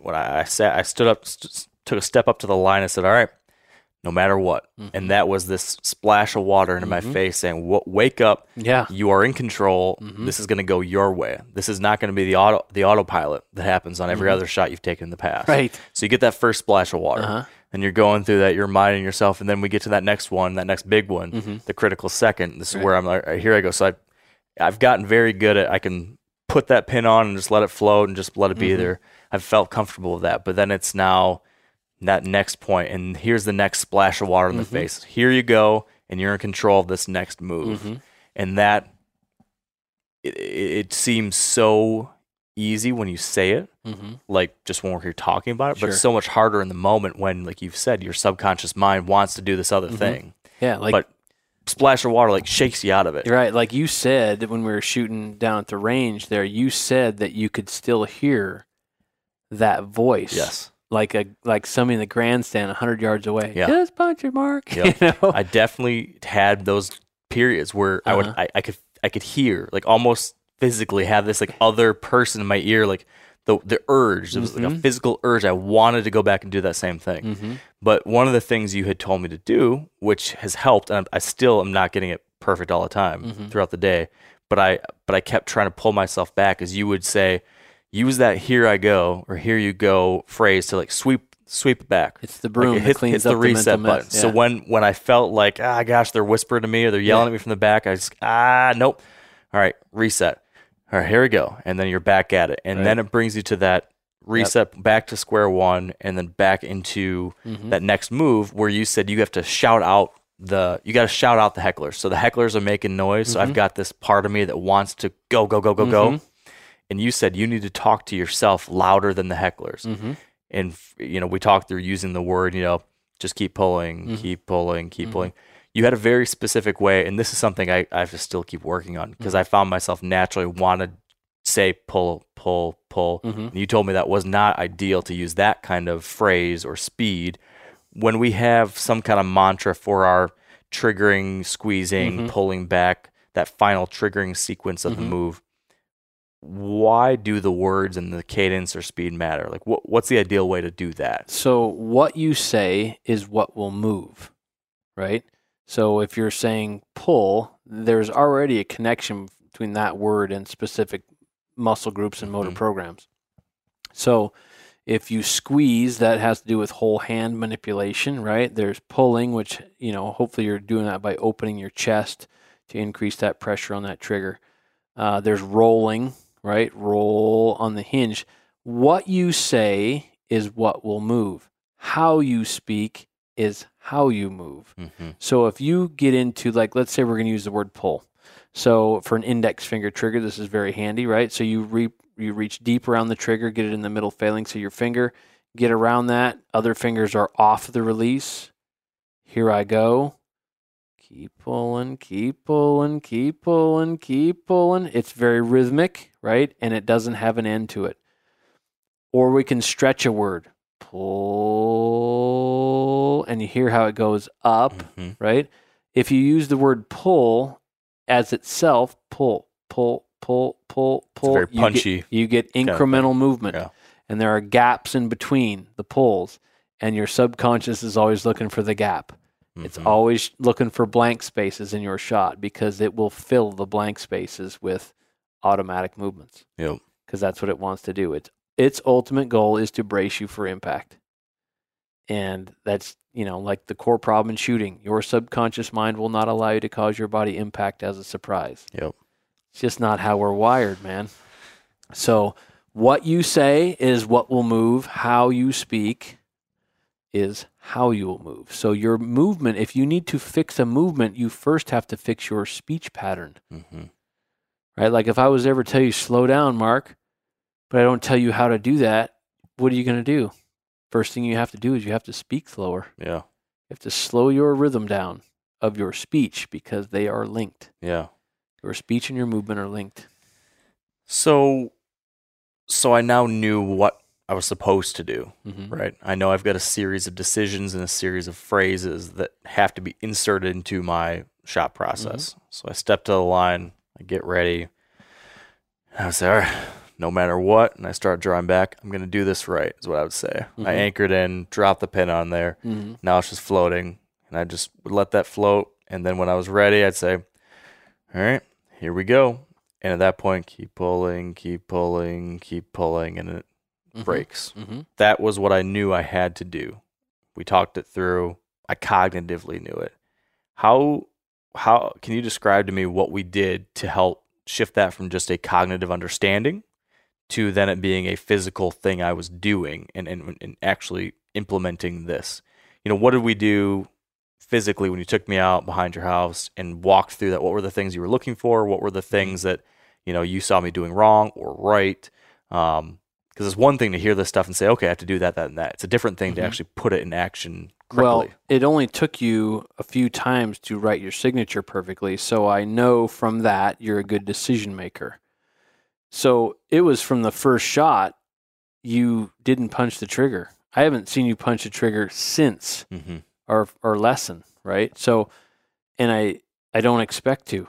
when I, I sat, I stood up, st- took a step up to the line and said, "All right, no matter what," and mm-hmm. that was this splash of water into my mm-hmm. face, saying, "Wa- "Wake up!
Yeah.
You are in control. Mm-hmm. This is going to go your way. This is not going to be the auto the autopilot that happens on every other shot you've taken in the past."
Right.
So you get that first splash of water,
Uh-huh.
and you're going through that. You're minding yourself, and then we get to that next one, that next big one, the critical second. This is where I'm like, right, here I go. So I, I've gotten very good at I can put that pin on and just let it float and just let it be there. I've felt comfortable with that, but then it's now that next point, and here's the next splash of water in the mm-hmm. face. Here you go, and you're in control of this next move, mm-hmm. and that it, it seems so easy when you say it
Mm-hmm.
like just when we're here talking about it, but it's so much harder in the moment when, like you've said, your subconscious mind wants to do this other mm-hmm. thing.
Yeah. Like
but splash of water like shakes you out of it.
Right. Like you said when we were shooting down at the range there, you said that you could still hear that voice.
Yes.
Like a like somebody in the grandstand hundred yards away.
Yeah.
Just punch it, Mark. *laughs*
Yep.
You know?
I definitely had those periods where I would
Uh-huh.
I, I could I could hear like almost physically have this like other person in my ear like the the urge it was like a physical urge I wanted to go back and do that same thing.
mm-hmm.
But one of the things you had told me to do, which has helped, and I still am not getting it perfect all the time
Mm-hmm.
throughout the day, but I but I kept trying to pull myself back as you would say, use that "here I go" or "here you go" phrase to like sweep sweep it back.
It's the broom
Like it
that
hits,
cleans
hits
up
the
the
reset
mental
button.
mess.
So when when I felt like ah gosh they're whispering to me or they're yelling
Yeah.
at me from the back, I just ah nope. All right, reset. All right, here we go, and then you're back at it, and then it brings you to that reset back to square one, and then back into
Mm-hmm.
that next move where you said you have to shout out the you got to shout out the hecklers. So the hecklers are making noise. So
Mm-hmm.
I've got this part of me that wants to go go go go go, and you said you need to talk to yourself louder than the hecklers
Mm-hmm.
and you know we talked through using the word you know just keep pulling
Mm-hmm.
keep pulling keep pulling you had a very specific way and this is something i, I have to still keep working on because
Mm-hmm.
i found myself naturally want to say pull pull pull
Mm-hmm.
and you told me that was not ideal to use that kind of phrase or speed when we have some kind of mantra for our triggering squeezing
Mm-hmm.
pulling back that final triggering sequence of the move why do the words and the cadence or speed matter? Like, what what's the ideal way to do that?
So what you say is what will move, right? So if you're saying pull, there's already a connection between that word and specific muscle groups and motor
Mhm.
programs. So if you squeeze, that has to do with whole hand manipulation, right? There's pulling, which, you know, hopefully you're doing that by opening your chest to increase that pressure on that trigger. Uh, there's rolling, right? Roll on the hinge. What you say is what will move. How you speak is how you move.
Mm-hmm.
So if you get into like let's say we're going to use the word pull. So for an index finger trigger, this is very handy, right? So you re- you reach deep around the trigger, get it in the middle phalanx of your finger, get around that. Other fingers are off the release. Here I go. Keep pulling, keep pulling, keep pulling, keep pulling. It's very rhythmic, right? And it doesn't have an end to it. Or we can stretch a word. Pull, and you hear how it goes up
Mm-hmm.
right? If you use the word pull as itself, pull, pull, pull, pull, pull,
very
you
punchy
Get, you get
of thing.
incremental movement,
Yeah.
and there are gaps in between the pulls, and your subconscious is always looking for the gap. It's
Mhm.
always looking for blank spaces in your shot because it will fill the blank spaces with automatic movements
Yep.
because that's what it wants to do. Its its ultimate goal is to brace you for impact, and that's you know like the core problem in shooting. Your subconscious mind will not allow you to cause your body impact as a surprise.
Yep.
It's just not how we're wired, man. So what you say is what will move. How you speak is how you will move. So your movement, if you need to fix a movement, you first have to fix your speech pattern
Mm-hmm.
right? Like if I was to ever tell you slow down, Mark, but I don't tell you how to do that, what are you going to do? First thing you have to do is you have to speak slower.
Yeah.
You have to slow your rhythm down of your speech because they are linked.
Yeah.
Your speech and your movement are linked.
So, so I now knew what I was supposed to do.
Mhm.
Right. I know I've got a series of decisions and a series of phrases that have to be inserted into my shot process. So I step to the line, I get ready. I say, there, no matter what, and I start drawing back. I'm gonna do this right, is what I would say. I
Mhm.
anchored in, dropped the pin on there.
Mhm.
Now it's just floating, and I just would let that float. And then when I was ready, I'd say, "All right, here we go." And at that point, keep pulling, keep pulling, keep pulling, and it
Mhm.
breaks.
Mhm.
That was what I knew I had to do. We talked it through. I cognitively knew it. How how can you describe to me what we did to help shift that from just a cognitive understanding to then it being a physical thing I was doing and, and, and actually implementing this? You know, what did we do physically when you took me out behind your house and walked through that? What were the things you were looking for? What were the things that, you know, you saw me doing wrong or right? Um, because it's one thing to hear this stuff and say, okay, I have to do that, that, and that. It's a different thing to
Mhm.
actually put it in action
Well, it only took you a few times to write your signature perfectly, so I know from that you're a good decision maker. So it was from the first shot you didn't punch the trigger. I haven't seen you punch a trigger since
mm-hmm.
our our lesson, right? So, and I I don't expect to.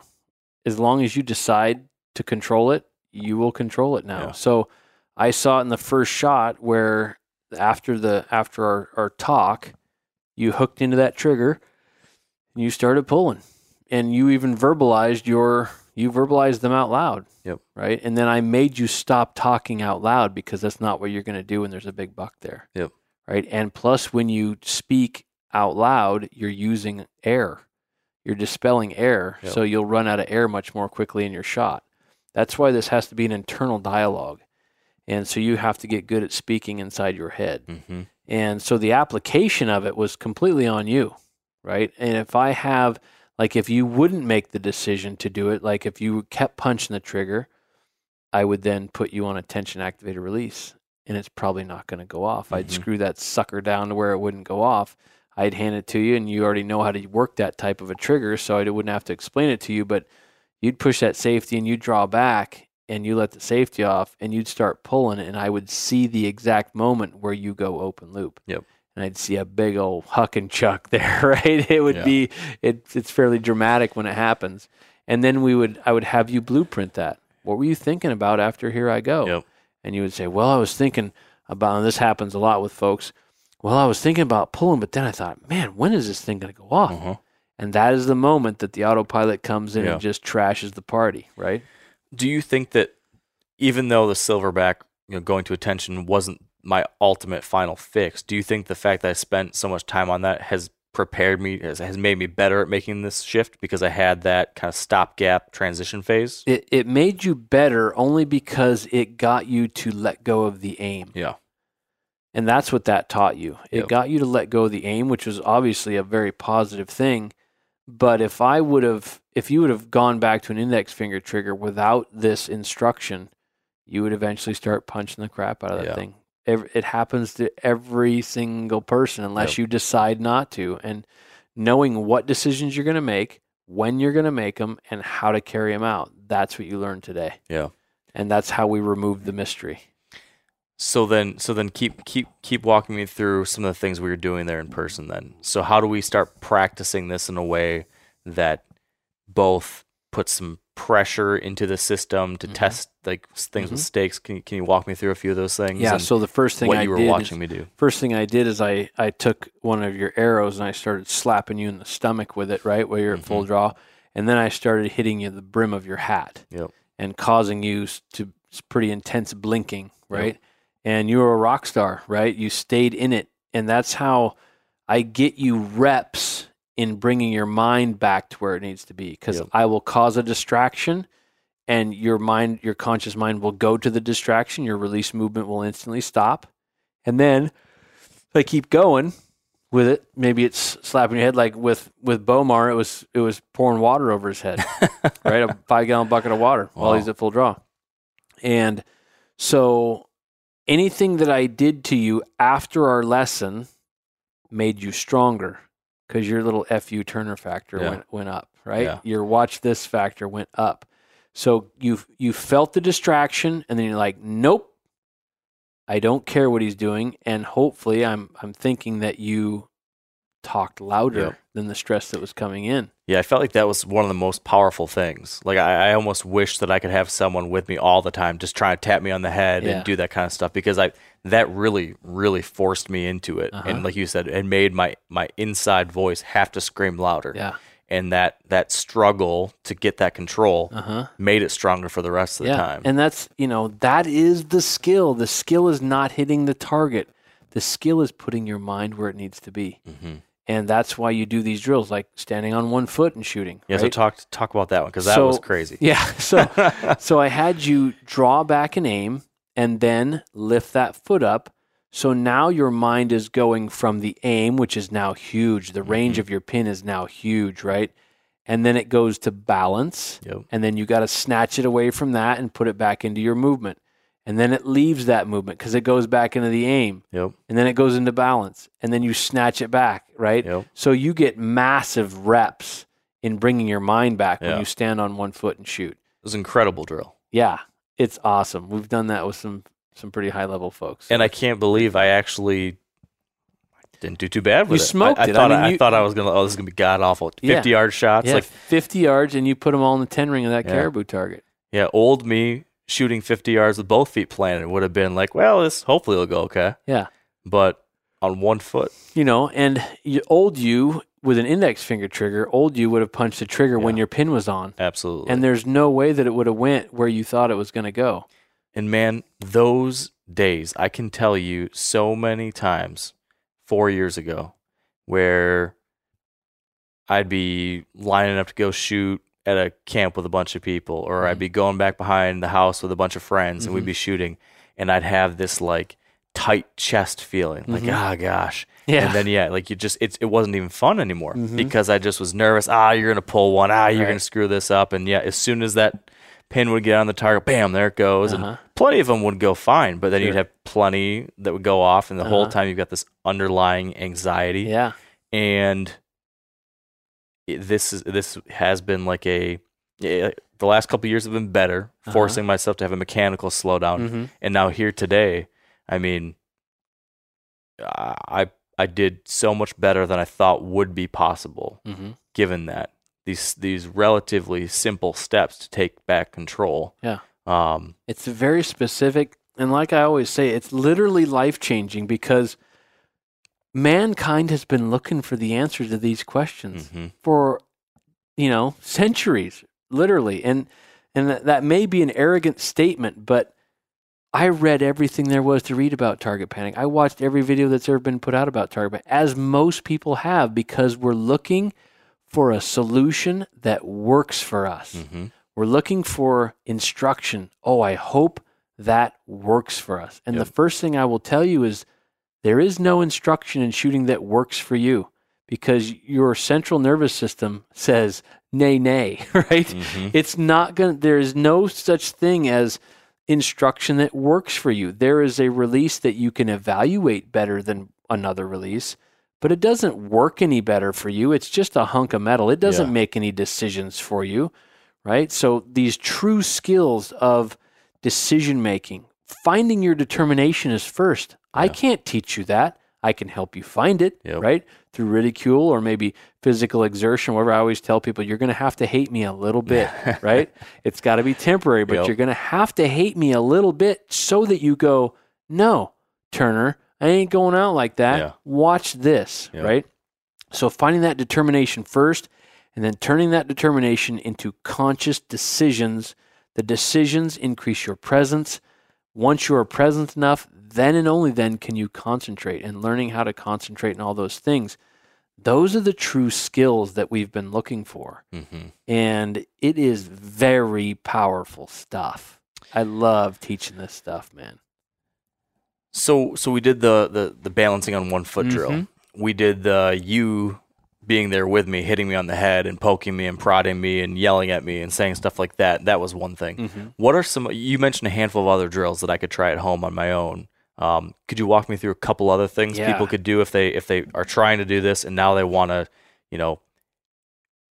As long as you decide to control it, you will control it now.
Yeah.
So, I saw it in the first shot where after the after our, our talk, you hooked into that trigger and you started pulling. And you even verbalized your you verbalized them out loud.
Yep.
Right. And then I made you stop talking out loud because that's not what you're gonna do when there's a big buck there.
Yep.
Right. And plus when you speak out loud, you're using air. You're dispelling air.
Yep.
So you'll run out of air much more quickly in your shot. That's why this has to be an internal dialogue. And so you have to get good at speaking inside your head.
Mm-hmm.
And so the application of it was completely on you, right? And if I have, like, if you wouldn't make the decision to do it, like if you kept punching the trigger, I would then put you on a tension activated release and it's probably not going to go off. I'd
Mhm.
screw that sucker down to where it wouldn't go off. I'd hand it to you and you already know how to work that type of a trigger, so I wouldn't have to explain it to you, but you'd push that safety and you'd draw back and you let the safety off and you'd start pulling and I would see the exact moment where you go open loop.
Yep.
And I'd see a big old huck and chuck *laughs* there, right? It would
Yeah.
be it, it's fairly dramatic when it happens. And then we would I would have you blueprint that. What were you thinking about after here I go?
Yep.
And you would say, Well, I was thinking about and this happens a lot with folks. Well, I was thinking about pulling, but then I thought, man, when is this thing gonna go off?
Uh-huh.
And that is the moment that the autopilot comes in
Yeah.
and just trashes the party, right?
Do you think that even though the silverback, you know, going to attention wasn't my ultimate final fix, do you think the fact that I spent so much time on that has prepared me, has, has made me better at making this shift because I had that kind of stopgap transition phase?
It it made you better only because it got you to let go of the aim.
Yeah.
And that's what that taught you. It
Yep.
got you to let go of the aim, which was obviously a very positive thing. But if I would have, if you would have gone back to an index finger trigger without this instruction, you would eventually start punching the crap out of that
Yeah.
thing. It happens to every single person unless
Yep.
you decide not to. And knowing what decisions you're going to make, when you're going to make them, and how to carry them out, that's what you learned today.
Yeah.
And that's how we removed the mystery.
So then, so then keep keep keep walking me through some of the things we were doing there in person. Then, so how do we start practicing this in a way that both puts some pressure into the system to
Mhm.
test like things with
Mhm.
stakes? Can you, can you walk me through a few of those things?
Yeah. So the first thing
what
I
you were
did is-
watching me do.
First thing I did is I, I took one of your arrows and I started slapping you in the stomach with it, right, where you're at full draw. And then I started hitting you the brim of your hat
Yep.
and causing you to pretty intense blinking, right? And you were a rock star, right? You stayed in it. And that's how I get you reps in bringing your mind back to where it needs to be because
Yep.
I will cause a distraction and your mind, your conscious mind will go to the distraction. Your release movement will instantly stop. And then if I keep going with it. Maybe it's slapping your head like with with Bowmar. It was it was pouring water over his head, *laughs* right? A five gallon bucket of water while he's at full draw. And so anything that I did to you after our lesson made you stronger because your little FU Turner factor
Yeah.
went went up, right?
Yeah.
Your watch this factor went up. So you you felt the distraction and then you're like, nope. I don't care what he's doing and hopefully I'm I'm thinking that you talked louder
Yep.
than the stress that was coming in.
Yeah, I felt like that was one of the most powerful things. Like I, I almost wish that I could have someone with me all the time, just trying to tap me on the head
Yeah.
and do that kind of stuff because I that really, really forced me into it.
Uh-huh.
And like you said, it made my my inside voice have to scream louder.
Yeah.
And that that struggle to get that control
Uh-huh.
made it stronger for the rest of the time.
And that's, you know, that is the skill. The skill is not hitting the target. The skill is putting your mind where it needs to be. And that's why you do these drills, like standing on one foot and shooting.
yeah, so talk talk about that one because that
So-
was crazy. *laughs*
Yeah. So *laughs* so I had you draw back and aim and then lift that foot up. So now your mind is going from the aim, which is now huge. The mm-hmm. range of your pin is now huge, right? And then it goes to balance.
Yep.
And then you got to snatch it away from that and put it back into your movement. And then it leaves that movement because it goes back into the aim.
Yep.
And then it goes into balance. And then you snatch it back, right?
Yep.
So you get massive reps in bringing your mind back
Yeah.
when you stand on one foot and shoot.
It was an incredible drill.
Yeah, it's awesome. We've done that with some some pretty high level folks.
and I can't believe I actually didn't do too bad with
You
it.
smoked
I, I
it. I
thought
mean,
I,
you-
thought I was gonna. Oh, this is gonna be god awful.
Yeah.
Fifty yard shots.
yeah,
Like
50 yards, and you put them all in the 10 ring of that
Yeah.
caribou target.
yeah, old me shooting fifty yards with both feet planted would have been like, well, this hopefully it'll go okay.
Yeah.
But on one foot,
You know, and old you with an index finger trigger, old you would have punched the trigger when your pin was on.
absolutely.
And there's no way that it would have went where you thought it was going to go.
And man, those days, I can tell you so many times four years ago where I'd be lining up to go shoot at a camp with a bunch of people, or I'd be going back behind the house with a bunch of friends and we'd be shooting, and I'd have this like tight chest feeling, like, ah, gosh.
Yeah.
And then, yeah, like you just, it's, it wasn't even fun anymore
Mhm.
because I just was nervous. Ah, you're going to pull one. Ah, you're
Right.
going to screw this up. And yeah, as soon as that pin would get on the target, bam, there it goes.
Uh-huh.
And plenty of them would go fine, but then you'd have plenty that would go off. And the whole
Uh-huh.
time you've got this underlying anxiety.
Yeah.
And it, this is, this has been like a, the last couple of years have been better,
Uh-huh.
forcing myself to have a mechanical slowdown
hmm
and now here today i mean i i did so much better than i thought would be possible
hmm
given that these these relatively simple steps to take back control
Yeah.
um
It's very specific. And like I always say, it's literally life changing because mankind has been looking for the answer to these questions
mhm.
for, you know, centuries, literally. And, and that, that may be an arrogant statement, but I read everything there was to read about target panic. I watched every video that's ever been put out about target panic, as most people have, because we're looking for a solution that works for us.
Mhm.
We're looking for instruction. Oh, I hope that works for us. And
Yep.
the first thing I will tell you is there is no instruction in shooting that works for you because your central nervous system says nay, nay, *laughs* right?
Mhm.
It's not going to, there is no such thing as instruction that works for you. There is a release that you can evaluate better than another release, but it doesn't work any better for you. It's just a hunk of metal. It doesn't
Yeah.
make any decisions for you, right? So these true skills of decision making, finding your determination is first. I can't teach you that. I can help you find it,
Yep.
right? Through ridicule or maybe physical exertion, whatever. I always tell people, you're going to have to hate me a little *laughs* bit, right? It's got to be temporary, but
Yep.
you're going to have to hate me a little bit so that you go, no, Turner, I ain't going out like that.
Yeah.
Watch this,
Yep.
right? So finding that determination first and then turning that determination into conscious decisions. The decisions increase your presence. Once you are present enough, then and only then can you concentrate and learning how to concentrate and all those things. Those are the true skills that we've been looking for.
Mhm.
And it is very powerful stuff. I love teaching this stuff, man.
so so we did the the, the balancing on one foot drill
Mhm.
we did the you being there with me hitting me on the head and poking me and prodding me and yelling at me and saying stuff like that that was one thing
Mhm.
What are some? You mentioned a handful of other drills that I could try at home on my own. Um, could you walk me through a couple other things
Yeah.
people could do if they if they are trying to do this and now they want to, you know,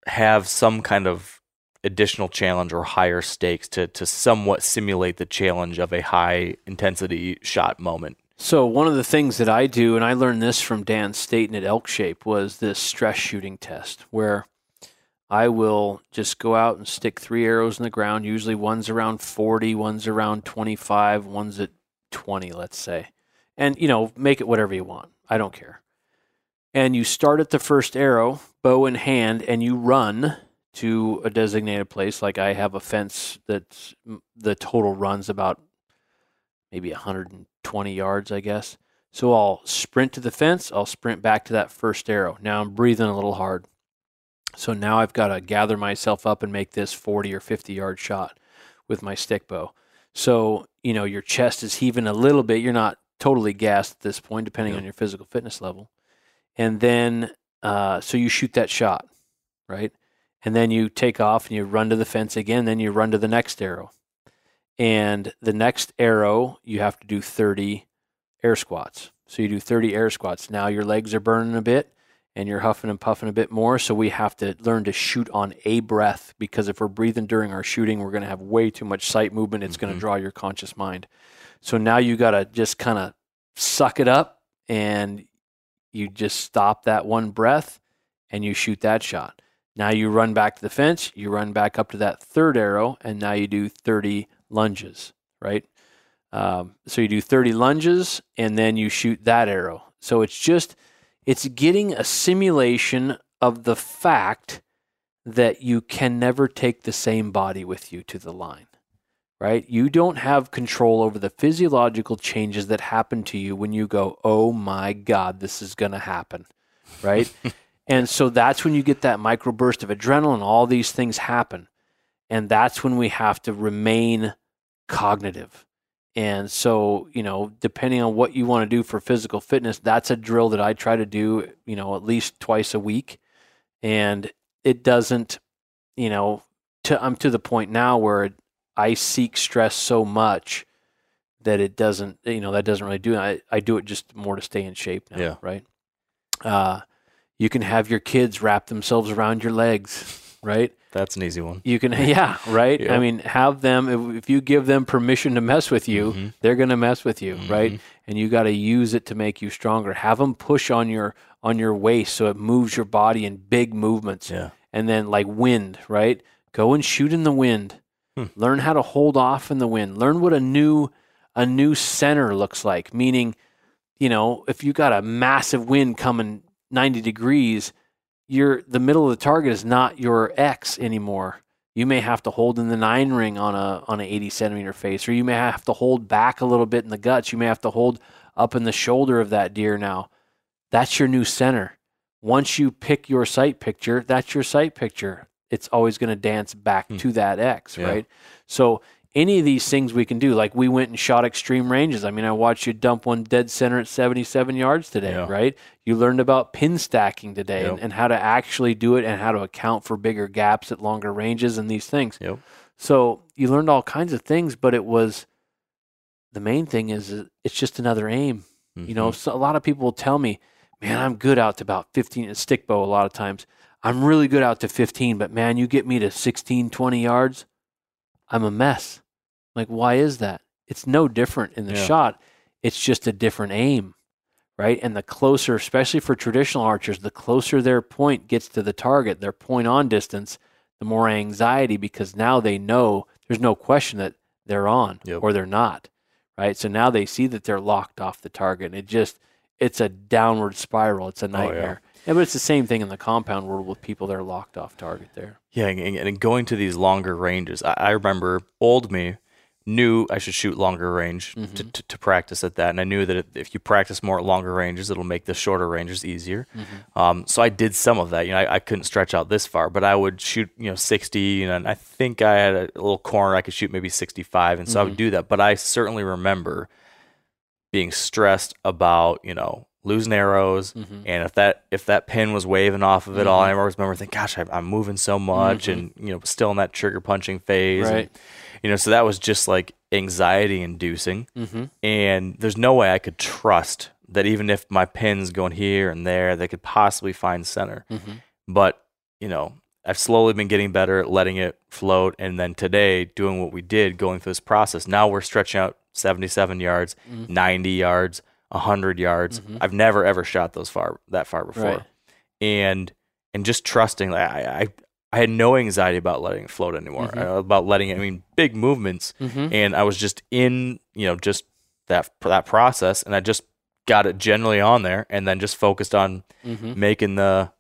have some kind of additional challenge or higher stakes to to somewhat simulate the challenge of a high intensity shot moment.
So one of the things that I do, and I learned this from Dan Staton at Elk Shape, was this stress shooting test, where I will just go out and stick three arrows in the ground. Usually one's around 40, one's around 25, one's at 20, let's say. And, you know, make it whatever you want. I don't care. And you start at the first arrow, bow in hand, and you run to a designated place. Like I have a fence that's the total runs about maybe 120 yards, I guess. So I'll sprint to the fence, I'll sprint back to that first arrow. Now I'm breathing a little hard. So now I've got to gather myself up and make this 40 or 50 yard shot with my stick bow. So, you know, your chest is heaving a little bit. You're not totally gassed at this point, depending on your physical fitness level. And then, uh, so you shoot that shot, right? And then you take off and you run to the fence again. Then you run to the next arrow. And the next arrow, you have to do 30 air squats. So you do 30 air squats. Now your legs are burning a bit and you're huffing and puffing a bit more. So we have to learn to shoot on a breath because if we're breathing during our shooting, we're going to have way too much sight movement. It's mm-hmm. going to draw your conscious mind. So now you got to just kind of suck it up and you just stop that one breath and you shoot that shot. Now you run back to the fence, you run back up to that third arrow, and now you do 30 lunges, right? Um, so you do 30 lunges and then you shoot that arrow. So it's just, it's getting a simulation of the fact that you can never take the same body with you to the line, right? You don't have control over the physiological changes that happen to you when you go, oh my God, this is going to happen, right? *laughs* and so that's when you get that microburst of adrenaline, all these things happen. And that's when we have to remain cognitive and so, you know, depending on what you want to do for physical fitness, that's a drill that I try to do, you know, at least twice a week. And it doesn't, you know, to, I'm to the point now where I seek stress so much that it doesn't, you know, that doesn't really do it. I, I do it just more to stay in shape now, yeah. right? Uh, you can have your kids wrap themselves around your legs, right?
That's an easy one.
You can, *laughs* yeah, right. I mean, have them if, you give them permission to mess with you, mm-hmm. they're going to mess with you, mm-hmm. right? And you got to use it to make you stronger. Have them push on your on your waist so it moves your body in big movements.
Yeah.
And then like wind, right? Go and shoot in the wind. Hmm. Learn how to hold off in the wind. Learn what a new a new center looks like. Meaning, you know, if you got a massive wind coming 90 degrees your the middle of the target is not your X anymore. You may have to hold in the nine ring on a on an 80 centimeter face, or you may have to hold back a little bit in the guts. You may have to hold up in the shoulder of that deer now. That's your new center. Once you pick your sight picture, that's your sight picture. It's always going to dance back hmm. to that X, yeah. right? So any of these things we can do. Like we went and shot extreme ranges. I mean, I watched you dump one dead center at 77 yards today, yeah. right? You learned about pin stacking today yep. and, and, how to actually do it and how to account for bigger gaps at longer ranges and these things.
Yep.
So you learned all kinds of things, but it was the main thing is it's just another aim. Mm-hmm. You know, mm-hmm. so a lot of people will tell me, man, I'm good out to about 15 stick bow a lot of times. I'm really good out to 15, but man, you get me to 16, 20 yards, I'm a mess. Like, why is that? It's no different in the yeah. shot. It's just a different aim, right? And the closer, especially for traditional archers, the closer their point gets to the target, their point on distance, the more anxiety because now they know there's no question that they're on yep. or they're not, right? So now they see that they're locked off the target. And it just, it's a downward spiral. It's a nightmare. Oh, yeah. yeah. but it's the same thing in the compound world with people that are locked off target there.
Yeah, and, and going to these longer ranges. I, I remember old me knew I should shoot longer range mm-hmm. to, to, to, practice at that. And I knew that if you practice more at longer ranges, it'll make the shorter ranges easier. Mm-hmm. Um, so I did some of that. You know, I, I, couldn't stretch out this far, but I would shoot, you know, 60. And I think I had a little corner I could shoot maybe 65. And so mm-hmm. I would mm-hmm. do that. But I certainly remember being stressed about, you know, losing arrows mm-hmm. and if that if that pin was waving off of it all i mm-hmm. always remember thinking gosh I, am moving so much and you know still in that trigger punching phase
right.
and, you know, so that was just like anxiety inducing.
Mm-hmm.
And there's no way I could trust that even if my pin's going here and there, they could possibly find center.
Mm-hmm.
But, you know, I've slowly been getting better at letting it float. And then today, doing what we did, going through this process, now we're stretching out 77 yards, mm-hmm. 90 yards, 100 yards. Mm-hmm. I've never ever shot those far that far before. Right. And and just trusting, I, I I had no anxiety about letting it float anymore.
Mhm.
uh, About letting it, I mean, big movements,
Mm-hmm.
and I was just in, you know, just that that process, and I just got it generally on there, and then just focused on
Mm-hmm.
making the,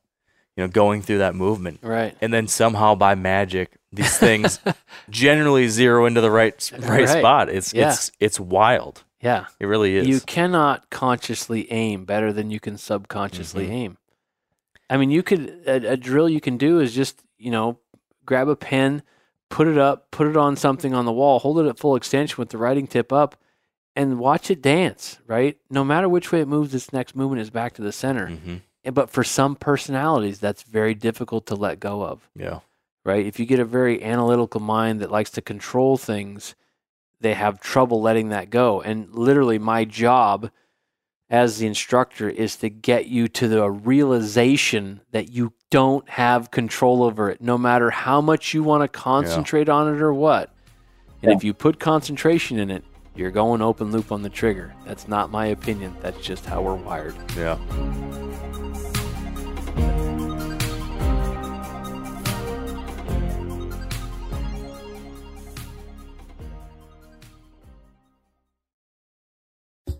you know, going through that movement,
Right.
and then somehow by magic, these things *laughs* generally zero into the right right,
Right.
spot. It's
Yeah.
it's it's wild.
Yeah.
It really is.
You cannot consciously aim better than you can subconsciously
Mhm.
aim. I mean, you could a, a drill you can do is just you know grab a pen, put it up, put it on something on the wall, hold it at full extension with the writing tip up, and watch it dance. Right, no matter which way it moves, its next movement is back to the center.
hmm
But for some personalities, that's very difficult to let go of.
Yeah.
right? If you get a very analytical mind that likes to control things, they have trouble letting that go. And literally, my job as the instructor is to get you to the realization that you don't have control over it, no matter how much you want to concentrate on it or what. And if you put concentration in it, you're going open loop on the trigger. That's not my opinion. That's just how we're wired.
Yeah.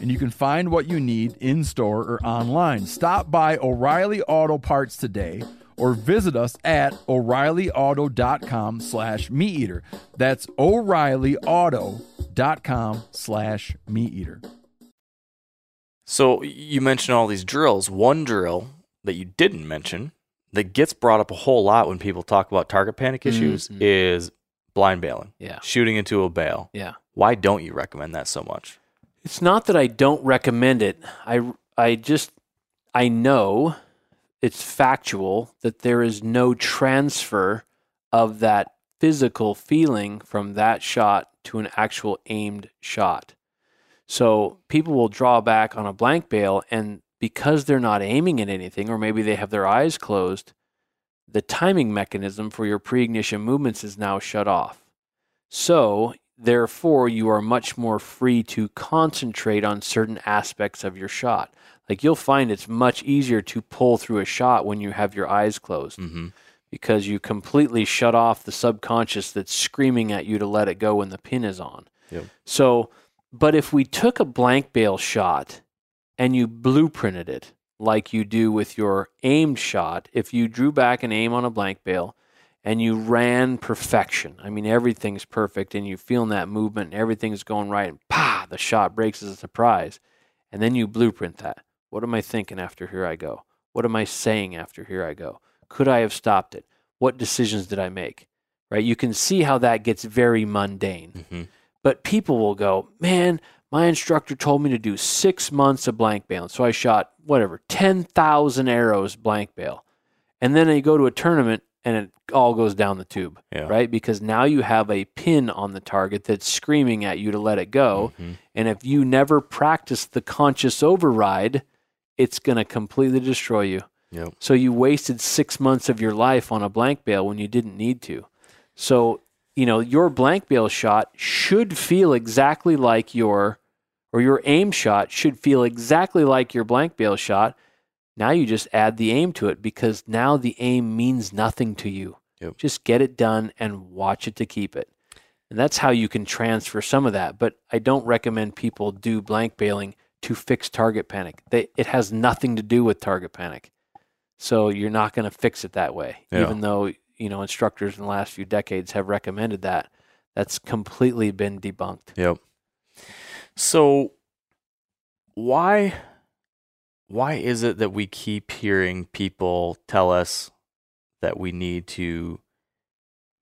and you can find what you need in store or online. Stop by O'Reilly Auto Parts today or visit us at o'reillyauto.com slash meat eater. That's o'reillyauto.com slash meat eater.
So you mentioned all these drills. One drill that you didn't mention that gets brought up a whole lot when people talk about target panic issues
Mhm.
is blind baling,
Yeah.
shooting into a bale.
Yeah.
Why don't you recommend that so much?
It's not that I don't recommend it. I I just I know it's factual that there is no transfer of that physical feeling from that shot to an actual aimed shot. So people will draw back on a blank bale and because they're not aiming at anything or maybe they have their eyes closed, the timing mechanism for your pre-ignition movements is now shut off. So, therefore, you are much more free to concentrate on certain aspects of your shot. Like you'll find it's much easier to pull through a shot when you have your eyes closed
Mm-hmm.
because you completely shut off the subconscious that's screaming at you to let it go when the pin is on.
Yep.
So, but if we took a blank bale shot and you blueprinted it like you do with your aimed shot, if you drew back an aim on a blank bale and you ran perfection, I mean, everything's perfect and you feeling that movement and everything's going right, and pa, the shot breaks as a surprise, and then you blueprint that. What am I thinking after here I go? What am I saying after here I go? Could I have stopped it? What decisions did I make? Right? You can see how that gets very mundane.
hmm
But people will go, man, my instructor told me to do six months of blank baling. So I shot whatever, 10,000 arrows blank bale. And then you go to a tournament and it all goes down the tube,
Yeah.
right? Because now you have a pin on the target that's screaming at you to let it go.
Mhm.
And if you never practice the conscious override, it's going to completely destroy you.
Yep.
So you wasted six months of your life on a blank bale when you didn't need to. So, you know, your blank bale shot should feel exactly like your, or your aim shot should feel exactly like your blank bale shot. Now you just add the aim to it because now the aim means nothing to you.
Yep.
Just get it done and watch it to keep it. And that's how you can transfer some of that. But I don't recommend people do blank baling to fix target panic. They, it has nothing to do with target panic. So you're not going to fix it that way,
Yeah.
even though you know instructors in the last few decades have recommended that. That's completely been debunked.
Yep. So why why is it that we keep hearing people tell us that we need to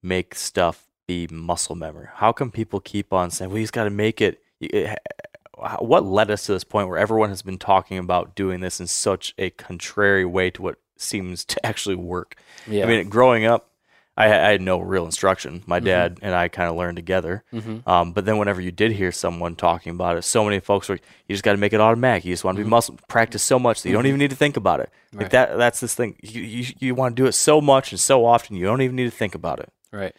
make stuff be muscle memory? How come people keep on saying, "Well, he's got to make it"? it- eh, eh, What led us to this point where everyone has been talking about doing this in such a contrary way to what seems to actually work?
Yeah.
I mean, growing up, I, I had no real instruction. My
Mhm.
dad and I kind of learned together.
Mhm.
Um, but then whenever you did hear someone talking about it, so many folks were, you just got to make it automatic. You just want to be muscle practice so much that you don't even need to think about it. Like
Mm-hmm.
That, that's this thing. You, you, you want to do it so much and so often, you don't even need to think about it.
right.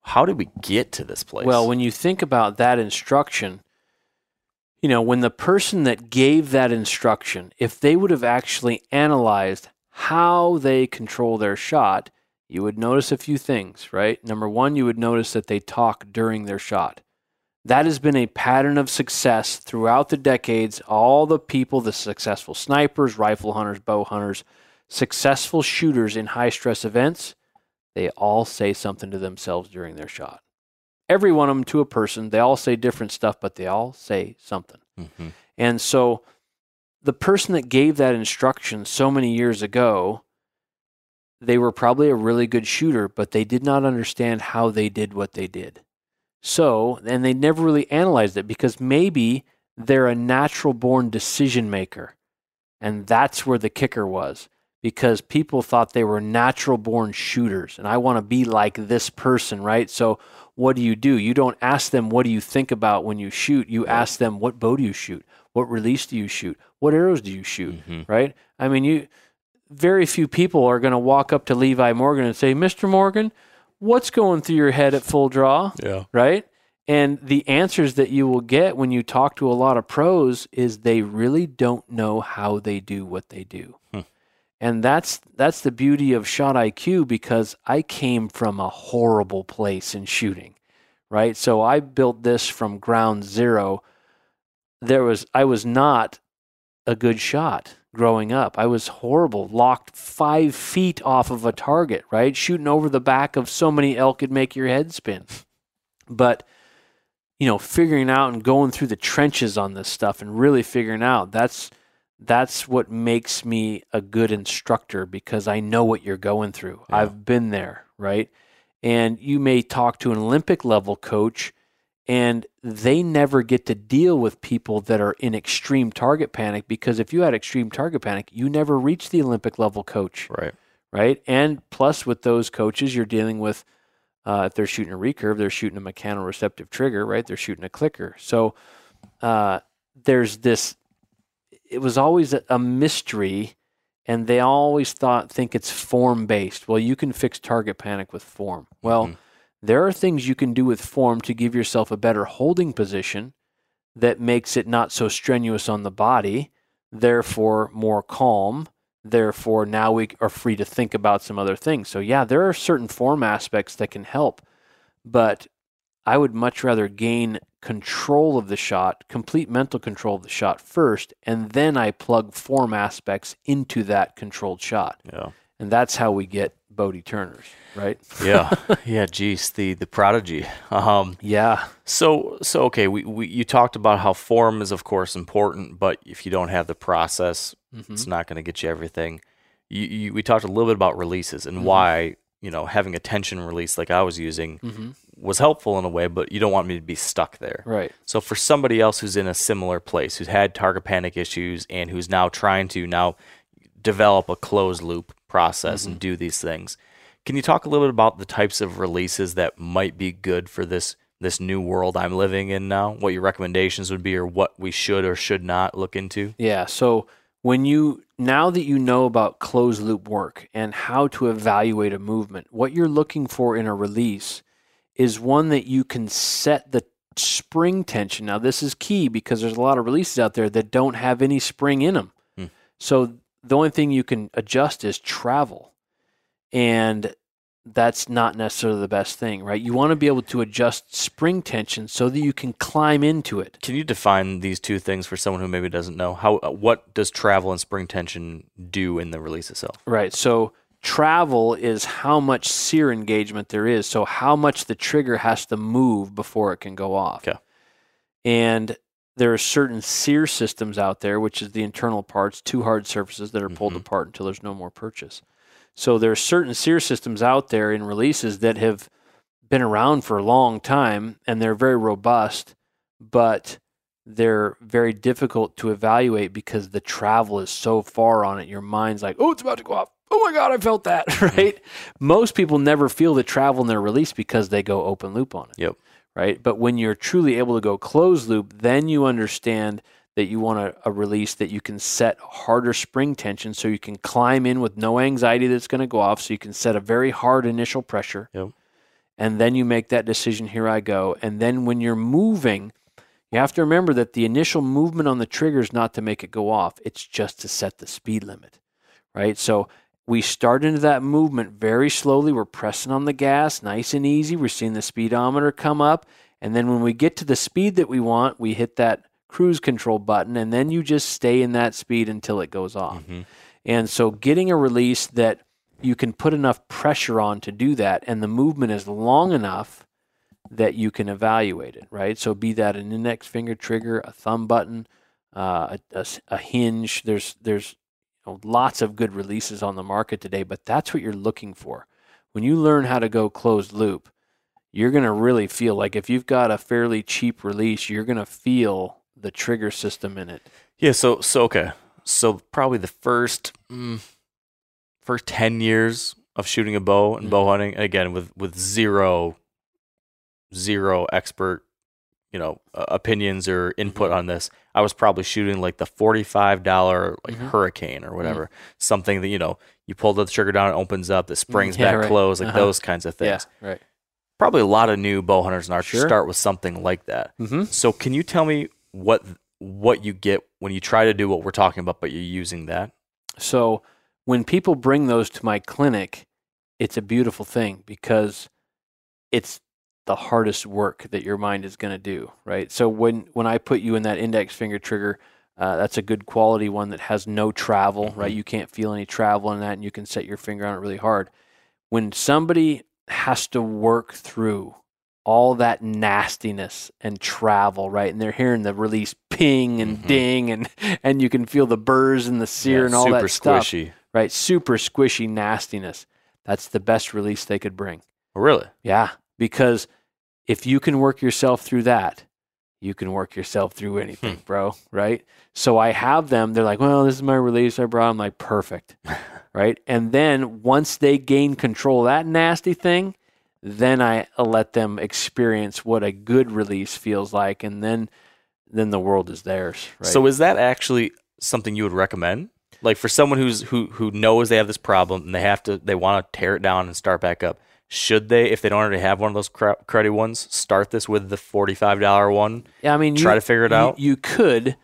How did we get to this place?
Well, when you think about that instruction, you know, when the person that gave that instruction, if they would have actually analyzed how they control their shot, you would notice a few things, right? Number one, you would notice that they talk during their shot. That has been a pattern of success throughout the decades. All the people, the successful snipers, rifle hunters, bow hunters, successful shooters in high stress events, they all say something to themselves during their shot every one of them to a person. They all say different stuff, but they all say something.
Mhm.
And so the person that gave that instruction so many years ago, they were probably a really good shooter, but they did not understand how they did what they did. So, and they never really analyzed it because maybe they're a natural born decision maker. And that's where the kicker was because people thought they were natural born shooters. And I want to be like this person, right? So, what do you do? You don't ask them, what do you think about when you shoot? You ask them, what bow do you shoot? What release do you shoot? What arrows do you shoot?
Mhm.
Right? I mean, you very few people are going to walk up to Levi Morgan and say, Mr. Morgan, what's going through your head at full draw?
Yeah.
right? And the answers that you will get when you talk to a lot of pros is they really don't know how they do what they do.
Hmm.
And that's that's the beauty of shot IQ because I came from a horrible place in shooting, right? So I built this from ground zero. There was I was not a good shot growing up. I was horrible, locked five feet off of a target, right? Shooting over the back of so many elk could make your head spin. But you know, figuring out and going through the trenches on this stuff and really figuring out that's that's what makes me a good instructor because I know what you're going through.
Yeah.
I've been there, right? And you may talk to an Olympic level coach and they never get to deal with people that are in extreme target panic because if you had extreme target panic, you never reach the Olympic level coach
Right.
right? And plus, with those coaches, you're dealing with uh, if they're shooting a recurve, they're shooting a mechanoreceptive trigger, right? They're shooting a clicker. So uh, there's this. It was always a, a mystery, and they always thought think it's form based. Well, you can fix target panic with form. Well,
Mhm.
There are things you can do with form to give yourself a better holding position that makes it not so strenuous on the body, therefore more calm. Therefore, now we are free to think about some other things. So, yeah, there are certain form aspects that can help, but I would much rather gain control of the shot, complete mental control of the shot first, and then I plug form aspects into that controlled shot.
Yeah.
And that's how we get Bodie Turners, right? *laughs*
Yeah. yeah. Geez, the the prodigy. Um.
Yeah.
So so okay. We, we you talked about how form is of course important, but if you don't have the process,
Mhm.
it's not going to get you everything. you, you, we talked a little bit about releases and
Mhm.
why you know having a tension release like I was using
Mm-hmm.
was helpful in a way, but you don't want me to be stuck there.
Right.
So for somebody else who's in a similar place, who's had target panic issues and who's now trying to now develop a closed loop process and do these things, can you talk a little bit about the types of releases that might be good for this this new world I'm living in now? What your recommendations would be, or what we should or should not look into?
Yeah. So when you now that you know about closed loop work and how to evaluate a movement, what you're looking for in a release is one that you can set the spring tension. Now this is key because there's a lot of releases out there that don't have any spring in them.
Hmm.
So the only thing you can adjust is travel. And that's not necessarily the best thing, right? You want to be able to adjust spring tension so that you can climb into it.
Can you define these two things for someone who maybe doesn't know? How uh, what does travel and spring tension do in the release itself?
Right. So travel is how much sear engagement there is. So how much the trigger has to move before it can go off.
Okay.
And there are certain sear systems out there, which is the internal parts, two hard surfaces that are pulled
Mhm.
apart until there's no more purchase. So there are certain sear systems out there in releases that have been around for a long time and they're very robust, but they're very difficult to evaluate because the travel is so far on it. Your mind's like, oh, it's about to go off. Oh my God, I felt that, *laughs* right? Most people never feel the travel in their release because they go open loop on it.
Yep.
Right. But when you're truly able to go closed loop, then you understand that you want a, a release that you can set harder spring tension so you can climb in with no anxiety that's going to go off. So you can set a very hard initial pressure.
Yep.
And then you make that decision, here I go. And then when you're moving, you have to remember that the initial movement on the trigger is not to make it go off, it's just to set the speed limit, right? So we start into that movement very slowly. We're pressing on the gas, nice and easy. We're seeing the speedometer come up. And then when we get to the speed that we want, we hit that cruise control button, and then you just stay in that speed until it goes off.
Mhm.
And so getting a release that you can put enough pressure on to do that, and the movement is long enough that you can evaluate it, right? So be that an index finger trigger, a thumb button, uh, a, a a hinge. There's there's know, lots of good releases on the market today, but that's what you're looking for. When you learn how to go closed loop, you're going to really feel like if you've got a fairly cheap release, you're going to feel the trigger system in it.
Yeah, so so okay. So probably the first mm, first 10 years of shooting a bow and
Mhm.
bow hunting again with with zero zero expert, you know, uh, opinions or input
Mm-hmm.
on this. I was probably shooting like the $45 like
Mhm.
hurricane or whatever. Something that, you know, you pull the trigger down, it opens up, the springs *laughs*
yeah,
back
right.
closed, like
Uh-huh.
those kinds of things.
Yeah, right.
Probably a lot of new bow hunters and archers
Sure.
start with something like that.
Mm-hmm.
So can you tell me what what you get when you try to do what we're talking about, but you're using that?
So when people bring those to my clinic, it's a beautiful thing because it's the hardest work that your mind is going to do, right? So when when I put you in that index finger trigger, uh, that's a good quality one that has no travel, right? You can't feel any travel in that, and you can set your finger on it really hard. When somebody has to work through all that nastiness and travel, right? And they're hearing the release ping and
Mhm.
ding, and and you can feel the burrs and the sear
Yeah,
and all
super
that stuff
squishy.
right? Super squishy nastiness. That's the best release they could bring.
Oh, really?
Yeah, because if you can work yourself through that, you can work yourself through hmm. anything, bro, right? So I have them, they're like, well, this is my release I brought. I'm like, perfect, *laughs* right? And then once they gain control of that nasty thing, then I uh, let them experience what a good release feels like. And then, then the world is theirs, right?
So is that actually something you would recommend? Like for someone who's who who knows they have this problem and they have to they want to tear it down and start back up. Should they, if they don't already have one of those cra- cruddy ones, start this with the forty-five dollar one?
Yeah, I mean,
Try
you-
to figure it
you-
out?
You could.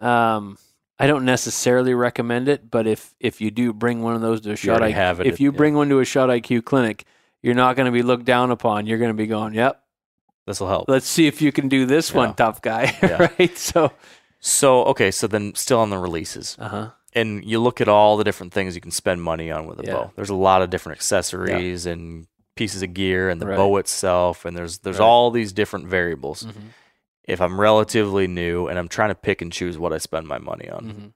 Um, I don't necessarily recommend it, but if if you do bring one of those to a shot,
already
IQ,
have it,
if you
yeah.
bring one to a shot IQ clinic, you're not going to be looked down upon. You're going to be going, "Yep,
This will help.
let's see if you can do this one, tough guy."
Yeah. *laughs*
right? So,
So okay, so then still on the releases,
uh huh.
and you look at all the different things you can spend money on with a
Yeah.
bow. There's a lot of different accessories and pieces of gear and the
Right.
bow itself, and there's there's
Right.
all these different variables.
Mm-hmm.
If I'm relatively new and I'm trying to pick and choose what I spend my money on,
Mm-hmm.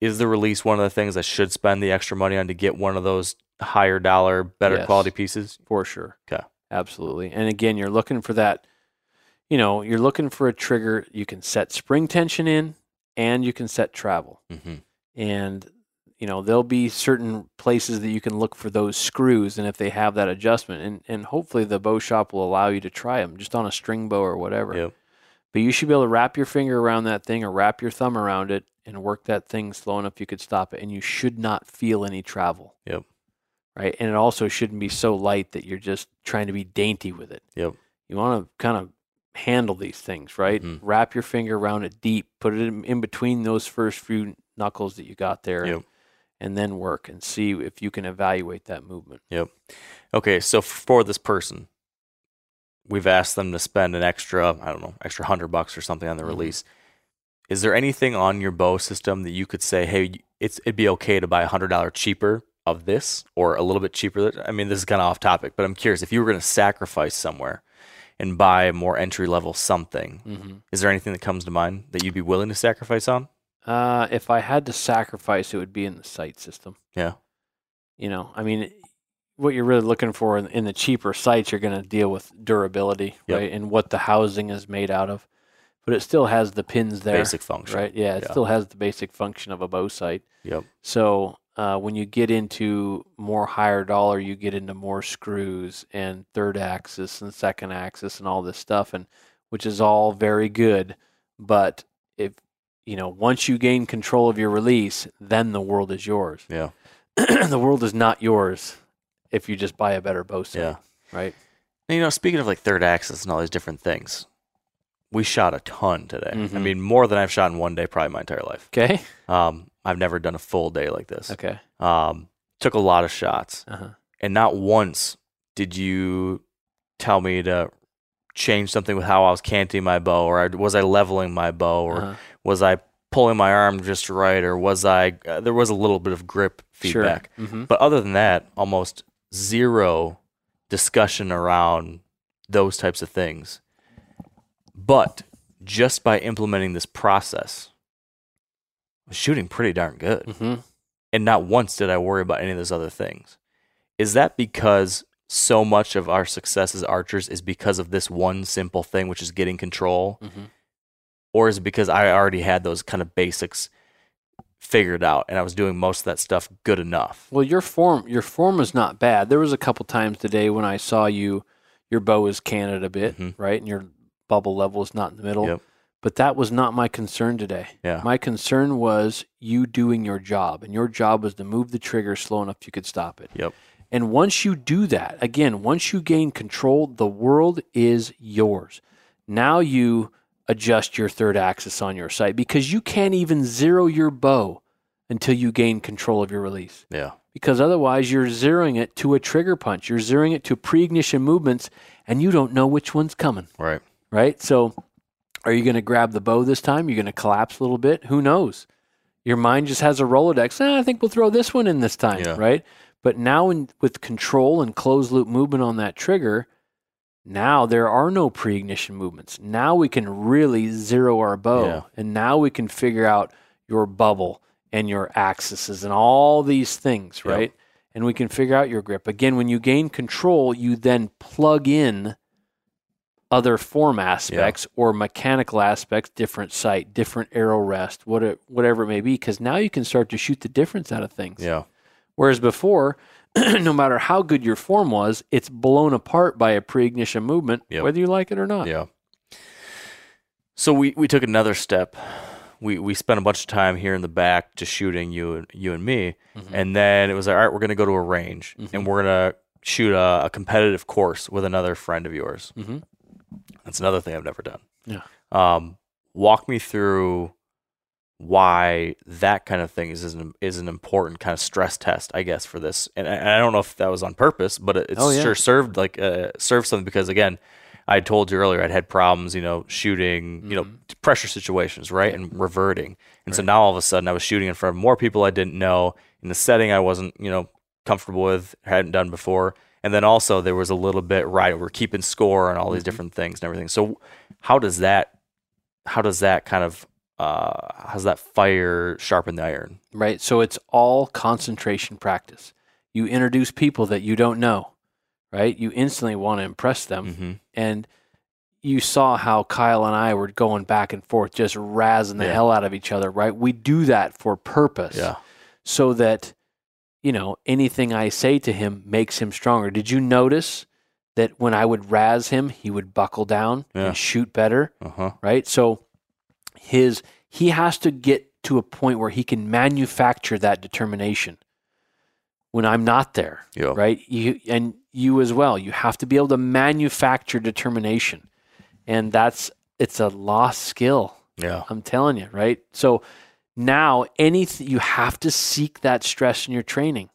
is the release one of the things I should spend the extra money on to get one of those higher dollar, better
Yes.
quality pieces?
for sure.
Okay.
Absolutely. And again, you're looking for that, you know, you're looking for a trigger. You can set spring tension in and you can set travel.
Mm-hmm.
And, you know, there'll be certain places that you can look for those screws and if they have that adjustment. And, and hopefully the bow shop will allow you to try them just on a string bow or whatever.
Yep.
But you should be able to wrap your finger around that thing or wrap your thumb around it and work that thing slow enough you could stop it. And you should not feel any travel.
Yep.
Right. And it also shouldn't be so light that you're just trying to be dainty with it.
Yep.
You want to kind of handle these things, right?
Mhm.
Wrap your finger around it deep, put it in, in between those first few knuckles that you got there,
Yep.
And then work and see if you can evaluate that movement. Yep.
Okay, so for this person, we've asked them to spend an extra, I don't know, extra hundred bucks or something on the
Mhm.
release. Is there anything on your bow system that you could say, hey, it's it'd be okay to buy a hundred dollar cheaper of this or a little bit cheaper? I mean, this is kind of off topic, but I'm curious if you were going to sacrifice somewhere and buy a more entry level something.
Mm-hmm.
Is there anything that comes to mind that you'd be willing to sacrifice on?
Uh, if I had to sacrifice, it would be in the sight system.
Yeah.
You know, I mean, what you're really looking for in, in the cheaper sights, you're going to deal with durability,
Yep.
right, and what the housing is made out of. But it still has the pins there,
Basic function.
right? Yeah, it
Yeah.
still has the basic function of a bow sight.
Yep.
So uh, when you get into more higher dollar, you get into more screws and third axis and second axis and all this stuff, and which is all very good. But you know, once you gain control of your release, then the world is yours.
Yeah. *clears throat*
the world is not yours if you just buy a better bow
Yeah.
right?
And, you know, speaking of like third axis and all these different things, we shot a ton today. I
Mhm.
mean, more than I've shot in one day, probably my entire life.
Okay.
Um, I've never done a full day like this.
Okay.
Um, took a lot of shots,
Uh-huh.
and not once did you tell me to change something with how I was canting my bow, or I- was I leveling my bow, or
Uh-huh.
Was I pulling my arm just right, or was I? Uh, there was a little bit of grip
Sure.
feedback,
Mm-hmm.
but other than that, almost zero discussion around those types of things. But just by implementing this process, I was shooting pretty darn good.
Mm-hmm.
And not once did I worry about any of those other things. Is that because so much of our success as archers is because of this one simple thing, which is getting control?
Mm-hmm.
Or is it because I already had those kind of basics figured out and I was doing most of that stuff good enough?
Well, your form your form is not bad. There was a couple times today when I saw you, your bow is canted a bit,
Mhm.
right, and your bubble level is not in the middle.
Yep.
But that was not my concern today.
Yeah.
My concern was you doing your job, and your job was to move the trigger slow enough you could stop it.
Yep.
And once you do that, again, once you gain control, the world is yours. Now you adjust your third axis on your sight because you can't even zero your bow until you gain control of your release
Yeah.
because otherwise you're zeroing it to a trigger punch. You're zeroing it to pre-ignition movements, and you don't know which one's coming,
Right.
right? So, are you going to grab the bow this time? You're going to collapse a little bit. Who knows? Your mind just has a Rolodex. "Ah, I think we'll throw this one in this time,
Yeah.
right? But now, in, with control and closed loop movement on that trigger, now there are no pre-ignition movements. Now we can really zero our bow,
Yeah.
and now we can figure out your bubble and your axes and all these things,
Yep.
right? And we can figure out your grip. Again, when you gain control, you then plug in other form aspects or mechanical aspects, different sight, different arrow rest, what it, whatever it may be, because now you can start to shoot the difference out of things.
Yeah.
Whereas before, *clears throat* no matter how good your form was, it's blown apart by a pre-ignition movement,
Yep.
whether you like it or not.
Yeah. So we, we took another step. We we spent a bunch of time here in the back just shooting you and you and me,
Mhm.
and then it was like, all right, we're gonna go to a range
Mhm.
and we're gonna shoot a, a competitive course with another friend of yours.
Mhm.
That's another thing I've never done.
Yeah.
Um, walk me through why that kind of thing is is an, is an important kind of stress test, I guess, for this. And I, and I don't know if that was on purpose, but it, it's
Oh, yeah.
sure served like uh, served something because again, I told you earlier I'd had problems, you know, shooting, you know,
Mhm.
pressure situations, right, and reverting. And so now all of a sudden I was shooting in front of more people I didn't know in the setting I wasn't, you know, comfortable with, hadn't done before. And then also there was a little bit right, we're keeping score and all these
Mhm.
different things and everything. So how does that how does that kind of uh, has that fire sharpen the iron.
right? So it's all concentration practice. You introduce people that you don't know, right? You instantly want to impress them.
Mm-hmm.
And you saw how Kyle and I were going back and forth, just razzing the
Yeah.
hell out of each other, right? We do that for purpose
Yeah.
so that, you know, anything I say to him makes him stronger. Did you notice that when I would razz him, he would buckle down
Yeah.
and shoot better?
Uh huh.
right? So his he has to get to a point where he can manufacture that determination. When I'm not there,
Yeah.
right? You and you as well. You have to be able to manufacture determination, and that's it's a lost skill.
Yeah.
I'm telling you, right? So now anything you have to seek that stress in your training.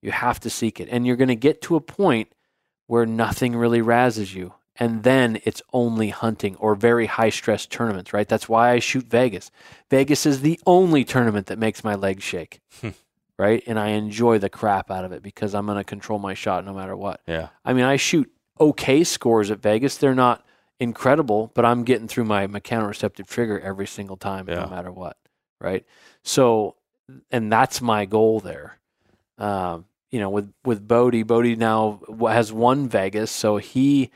You have to seek it. And you're going to get to a point where nothing really razzes you. And then it's only hunting or very high stress tournaments, right? That's why I shoot Vegas. Vegas is the only tournament that makes my legs shake, right? And I enjoy the crap out of it because I'm going to control my shot no matter what.
Yeah.
I mean, I shoot okay scores at Vegas. They're not incredible, but I'm getting through my mechanoreceptive trigger every single time,
Yeah.
no matter what. Right. So, and that's my goal there. Um, you know, with with Bodie, Bodie now has won Vegas, so he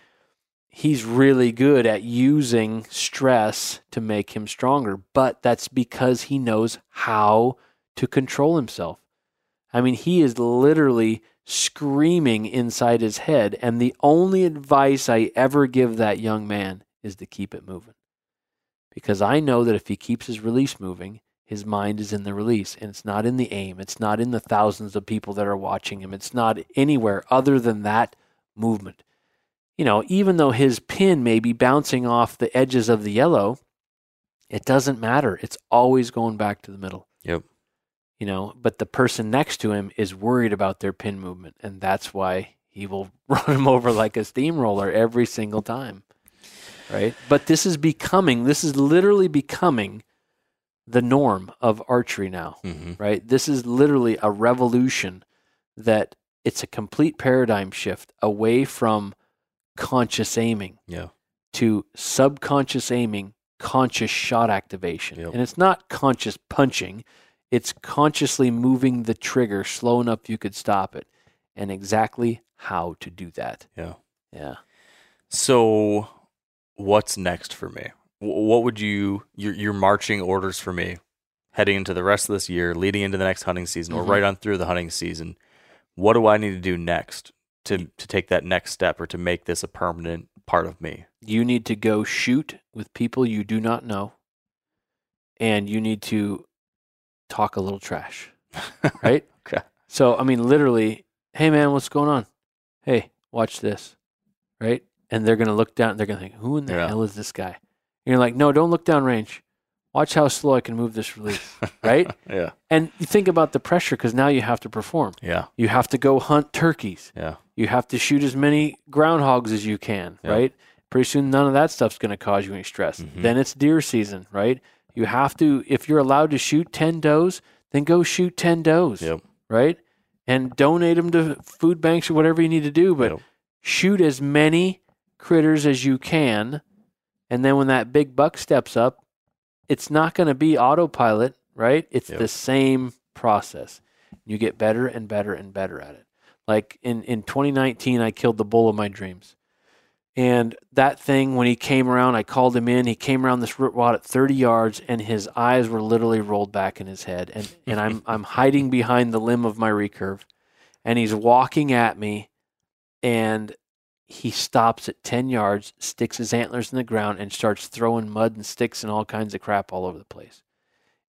he's really good at using stress to make him stronger. But that's because he knows how to control himself. I mean, he is literally screaming inside his head. And the only advice I ever give that young man is to keep it moving. Because I know that if he keeps his release moving, his mind is in the release and it's not in the aim. It's not in the thousands of people that are watching him. It's not anywhere other than that movement. You know, even though his pin may be bouncing off the edges of the yellow, it doesn't matter. It's always going back to the middle
Yep.
you know, but the person next to him is worried about their pin movement, and that's why he will *laughs* run him over like a steamroller every single time. Right? But this is becoming, this is literally becoming the norm of archery now,
Mm-hmm.
right? This is literally a revolution that it's a complete paradigm shift away from conscious aiming
Yeah.
to subconscious aiming, conscious shot activation.
Yep.
And it's not conscious punching, it's consciously moving the trigger slow enough you could stop it and exactly how to do that.
Yeah.
Yeah.
So, what's next for me? What would you your your marching orders for me heading into the rest of this year, leading into the next hunting season, or
Mhm.
right on through the hunting season? What do I need to do next to to take that next step or to make this a permanent part of me?
You need to go shoot with people you do not know and you need to talk a little trash. *laughs* Right?
Okay.
So, I mean, literally, hey man, what's going on? Hey, watch this. Right? And they're going to look down and they're going to think, who in the
Yeah.
hell is this guy? And you're like, no, don't look down range. Watch how slow I can move this release. *laughs* Right?
yeah.
and you think about the pressure because now you have to perform.
Yeah.
You have to go hunt turkeys.
Yeah.
You have to shoot as many groundhogs as you can,
Yeah.
right? Pretty soon, none of that stuff's going to cause you any stress.
Mhm.
Then it's deer season, right? You have to, if you're allowed to shoot 10 does, then go shoot 10 does,
Yep.
right? And donate them to food banks or whatever you need to do, but
Yep.
shoot as many critters as you can. And then when that big buck steps up, it's not going to be autopilot, right? It's
Yep.
the same process. You get better and better and better at it. Like in, in 2019, I killed the bull of my dreams. And that thing, when he came around, I called him in. He came around this root wad at 30 yards, and his eyes were literally rolled back in his head. And, and I'm, *laughs* I'm hiding behind the limb of my recurve. And he's walking at me, and he stops at 10 yards, sticks his antlers in the ground, and starts throwing mud and sticks and all kinds of crap all over the place.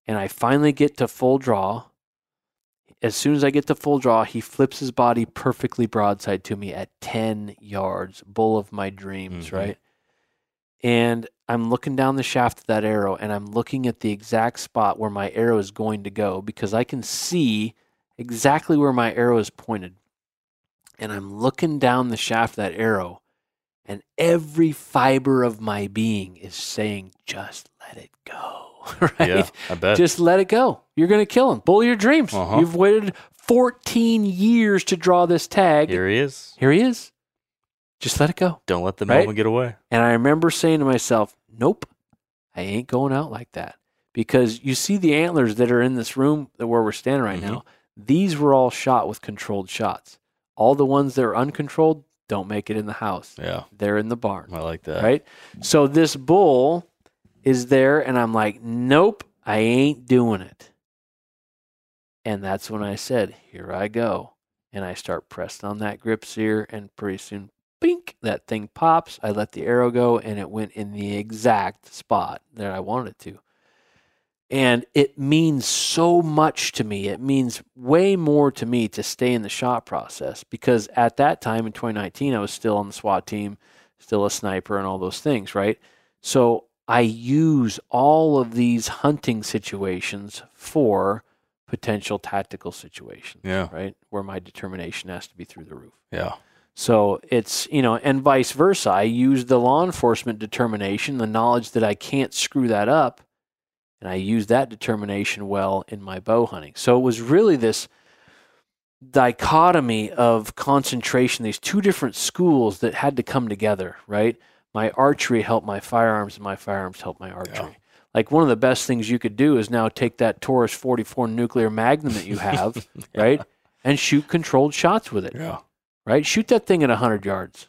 And I finally get to full draw. As soon as I get to full draw, he flips his body perfectly broadside to me at 10 yards, bull of my dreams,
Mhm.
right? And I'm looking down the shaft of that arrow and I'm looking at the exact spot where my arrow is going to go because I can see exactly where my arrow is pointed. And I'm looking down the shaft of that arrow, and every fiber of my being is saying, just let it go. *laughs* right?
Yeah. I bet.
Just let it go. You're going to kill him. Bull your dreams.
Uh-huh.
You've waited 14 years to draw this tag.
Here he is.
Here he is. Just let it go.
Don't let the
Right?
moment get away.
And I remember saying to myself, nope, I ain't going out like that because you see the antlers that are in this room that where we're standing right
Mhm.
now. These were all shot with controlled shots. All the ones that are uncontrolled don't make it in the house.
Yeah.
They're in the barn
I like that.
right? So this bull is there, and I'm like, nope, I ain't doing it. And that's when I said, here I go. And I start pressing on that grip sear, and pretty soon, bink, that thing pops. I let the arrow go, and it went in the exact spot that I wanted to. And it means so much to me. It means way more to me to stay in the shot process because at that time in 2019, I was still on the SWAT team, still a sniper, and all those things, right? So I use all of these hunting situations for potential tactical situations,
Yeah.
right? Where my determination has to be through the roof.
Yeah.
So it's, you know, and vice versa. I use the law enforcement determination, the knowledge that I can't screw that up, and I use that determination well in my bow hunting. So it was really this dichotomy of concentration, these two different schools that had to come together, right? My archery helped my firearms, and my firearms helped my archery. Like one of the best things you could do is now take that Taurus 44 nuclear magnum that you *laughs* have, right? And shoot controlled shots with it
Yeah.
right? Shoot that thing at 100 yards.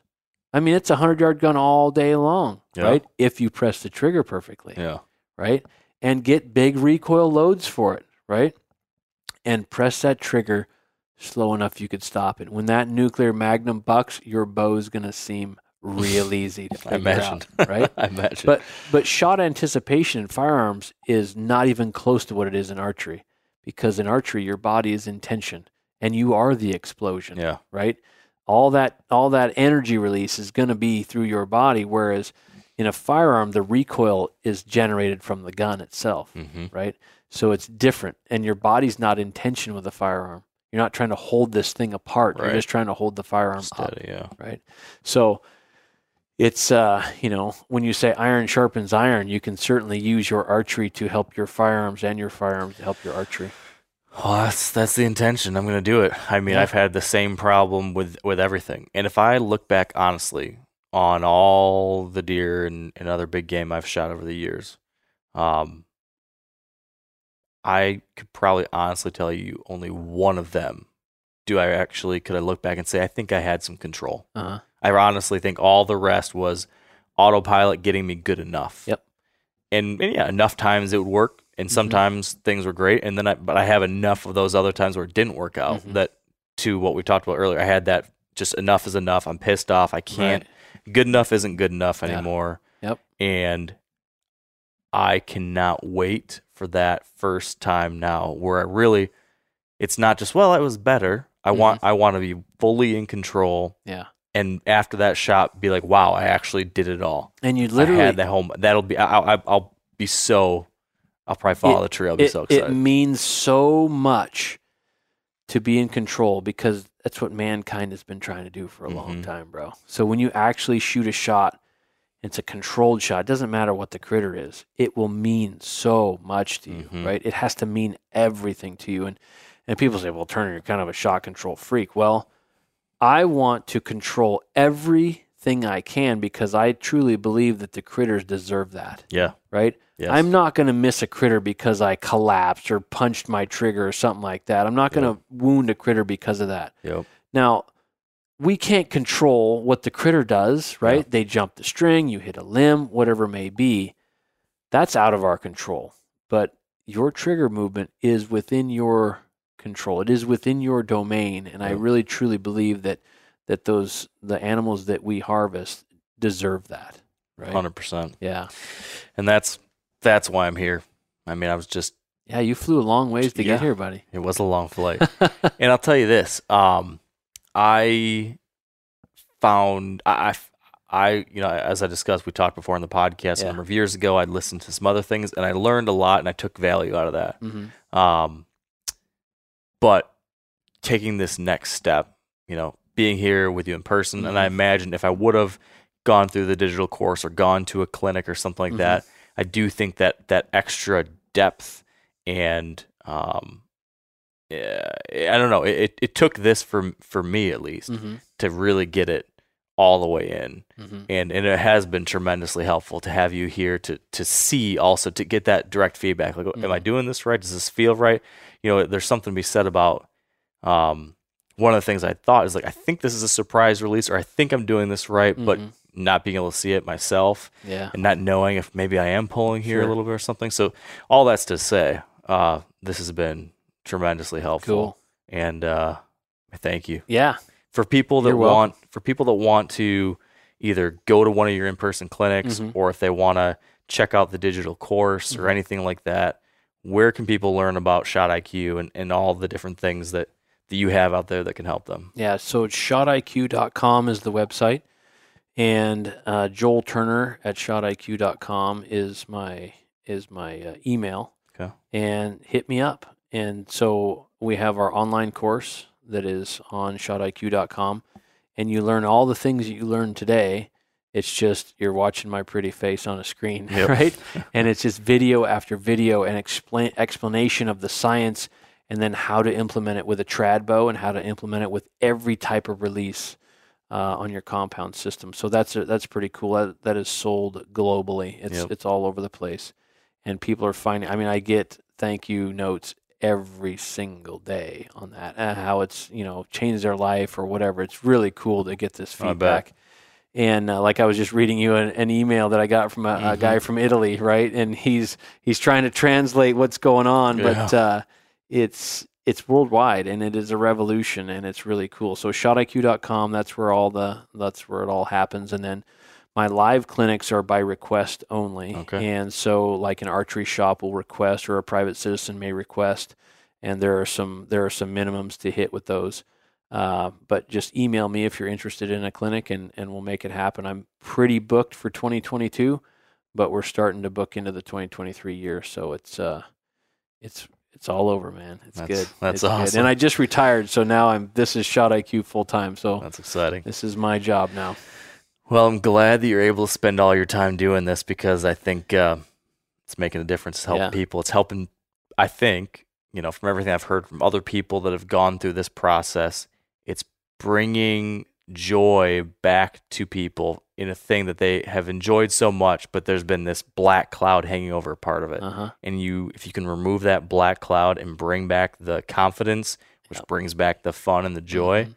I mean, it's a 100 yard gun all day long,
Yeah.
right? If you press the trigger perfectly,
Yeah.
right? And get big recoil loads for it, right? And press that trigger slow enough you could stop it. When that nuclear magnum bucks, your bow's going to seem real *laughs* easy to
I
figure
imagine.
out, right? *laughs*
I imagine.
But but shot anticipation in firearms is not even close to what it is in archery, because in archery your body is in tension and you are the explosion
yeah.
right? All that all that energy release is going to be through your body, whereas in a firearm the recoil is generated from the gun itself,
Mm-hmm.
right? So it's different, and your body's not in tension with the firearm. You're not trying to hold this thing apart.
Right.
You're just trying to hold the firearm up,
Steady. Yeah.
right? So it's uh, you know when you say iron sharpens iron, you can certainly use your archery to help your firearms and your firearms to help your archery.
Well, that's that's the intention. I'm going to do it. I mean,
Yeah.
I've had the same problem with with everything. And if I look back honestly on all the deer and, and other big game I've shot over the years, um, I could probably honestly tell you only one of them. Do I actually could I look back and say I think I had some control?
Uh-huh.
I honestly think all the rest was autopilot getting me good enough.
Yep.
And, and yeah, enough times it would work, and sometimes things were great, and then I but I have enough of those other times where it didn't work out
Mhm.
that to what we talked about earlier. I had that just enough is enough. I'm pissed off. I can't. Good enough isn't good enough
Yeah.
anymore.
Yep.
And I cannot wait for that first time now where I really it's not just well it was better. I want I want to be fully in control
Yeah.
And after that shot be like wow I actually did it all.
And you
I
literally
had that home. That'll be I, I, I'll be so I'll probably follow
It-
the tree. I'll be
it,
so
it means so much to be in control because that's what mankind has been trying to do for a long
Mhm.
time, bro. So when you actually shoot a shot, it's a controlled shot. It doesn't matter what the critter is. It will mean so much to you,
Mhm.
right? It has to mean everything to you. And and people say, "Well, Turner, you're kind of a shot control freak." Well, I want to control everything I can because I truly believe that the critters deserve that,
yeah.
right?
Yes.
I'm not going to miss a critter because I collapsed or punched my trigger or something like that. I'm not going to wound a critter because of that.
Yep.
Now, we can't control what the critter does, right?
Yeah.
They jump the string, you hit a limb, whatever it may be. That's out of our control. But your trigger movement is within your control. It is within your domain, and I really truly believe that that those the animals that we harvest deserve that, right?
Hundred percent.
Yeah.
And that's that's why I'm here. I mean, I was just
Yeah, you flew a long ways to
Yeah.
get here, buddy.
it was a long flight. *laughs* and I'll tell you this. Um, I found I, I, I, you know, as I discussed, we talked before on the podcast
Yeah.
a number of years ago. I'd listened to some other things, and I learned a lot, and I took value out of that.
hmm
Um, but taking this next step, you know, being here with you in person, and I
Mhm.
imagine if I would have gone through the digital course or gone to a clinic or something like
Mhm.
that, I do think that that extra depth and um, yeah, I don't know. It, it, took this for for me at least
hmm
to really get it all the way in.
Mhm.
And and it has been tremendously helpful to have you here to to see also to get that direct feedback. Like, am I doing this right? Does this feel right? You know, there's something to be said about um one of the things I thought is like I think this is a surprise release or I think I'm doing this right, but
Mhm.
not being able to see it myself
Yeah.
and not knowing if maybe I am pulling here a little bit or something. So all that's to say, uh, this has been tremendously helpful.
Cool.
And uh, thank you
Yeah.
for people that
You're welcome.
want for people that want to either go to one of your in-person clinics
Mhm.
or if they want to check out the digital course or
Mhm.
anything like that. Where can people learn about Shot IQ and, and all the different things that, that you have out there that can help them?
Yeah, so it's shotiq.com is the website, and uh, Joel Turner at shotiq.com is my is my uh, email.
Okay.
And hit me up. And so we have our online course that is on shotiq.com, and you learn all the things that you learned today. It's just you're watching my pretty face on a screen, *laughs*
Yep.
right? and it's just video after video and explain explanation of the science and then how to implement it with a trad bow and how to implement it with every type of release uh, on your compound system. So that's a, that's pretty cool. That, that is sold globally. It's
Yep.
it's all over the place, and people are finding. I mean, I get thank you notes every single day on that and how it's you know changed their life or whatever. It's really cool to get this feedback. And uh, like I was just reading you an, an email that I got from a, a guy from Italy, right? And he's he's trying to translate what's going on, but uh, it's it's worldwide and it is a revolution and it's really cool. So shotiq.com, that's where all the that's where it all happens. And then my live clinics are by request only.
Okay.
And so like an archery shop will request or a private citizen may request. And there are some there are some minimums to hit with those. Uh, but just email me if you're interested in a clinic and, and we'll make it happen. I'm pretty booked for 2022, but we're starting to book into the 2023 year. So it's uh, it's it's all over, man. It's
That's-
good.
that's
It's good.
awesome.
And I just retired, so now I'm. This is Shot IQ full time. So
That's exciting.
this is my job now.
Well, I'm glad that you're able to spend all your time doing this because I think uh, it's making a difference. It's helping
Yeah.
people. It's helping, I think, you know, from everything I've heard from other people that have gone through this process, bringing joy back to people in a thing that they have enjoyed so much, but there's been this black cloud hanging over a part of it.
Uh huh.
And you, if you can remove that black cloud and bring back the confidence, which
Yep.
brings back the fun and the joy,
Mhm.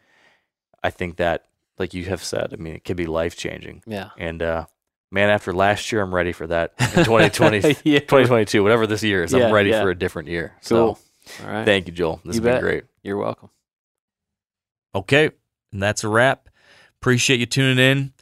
I think that, like you have said, I mean, it could be life changing.
Yeah.
And uh, man, after last year, I'm ready for that. *laughs* In 2020, *laughs*
yeah.
2022, whatever this year is,
Yeah,
I'm ready
yeah.
for a different year.
Cool.
So
All right.
thank you, Joel. This
You
has been great.
You're welcome.
Okay, and that's a wrap. Appreciate you tuning in.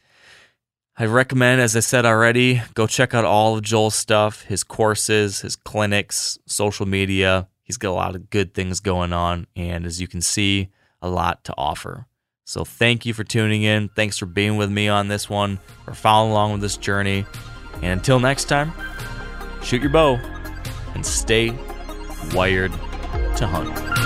I recommend, as I said already, go check out all of Joel's stuff, his courses, his clinics, social media. He's got a lot of good things going on, and as you can see, a lot to offer. So thank you for tuning in. Thanks for being with me on this one, for following along with this journey. And until next time, shoot your bow and stay wired to hunt.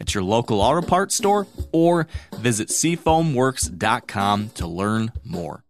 at your local auto parts store or visit seafoamworks.com to learn more.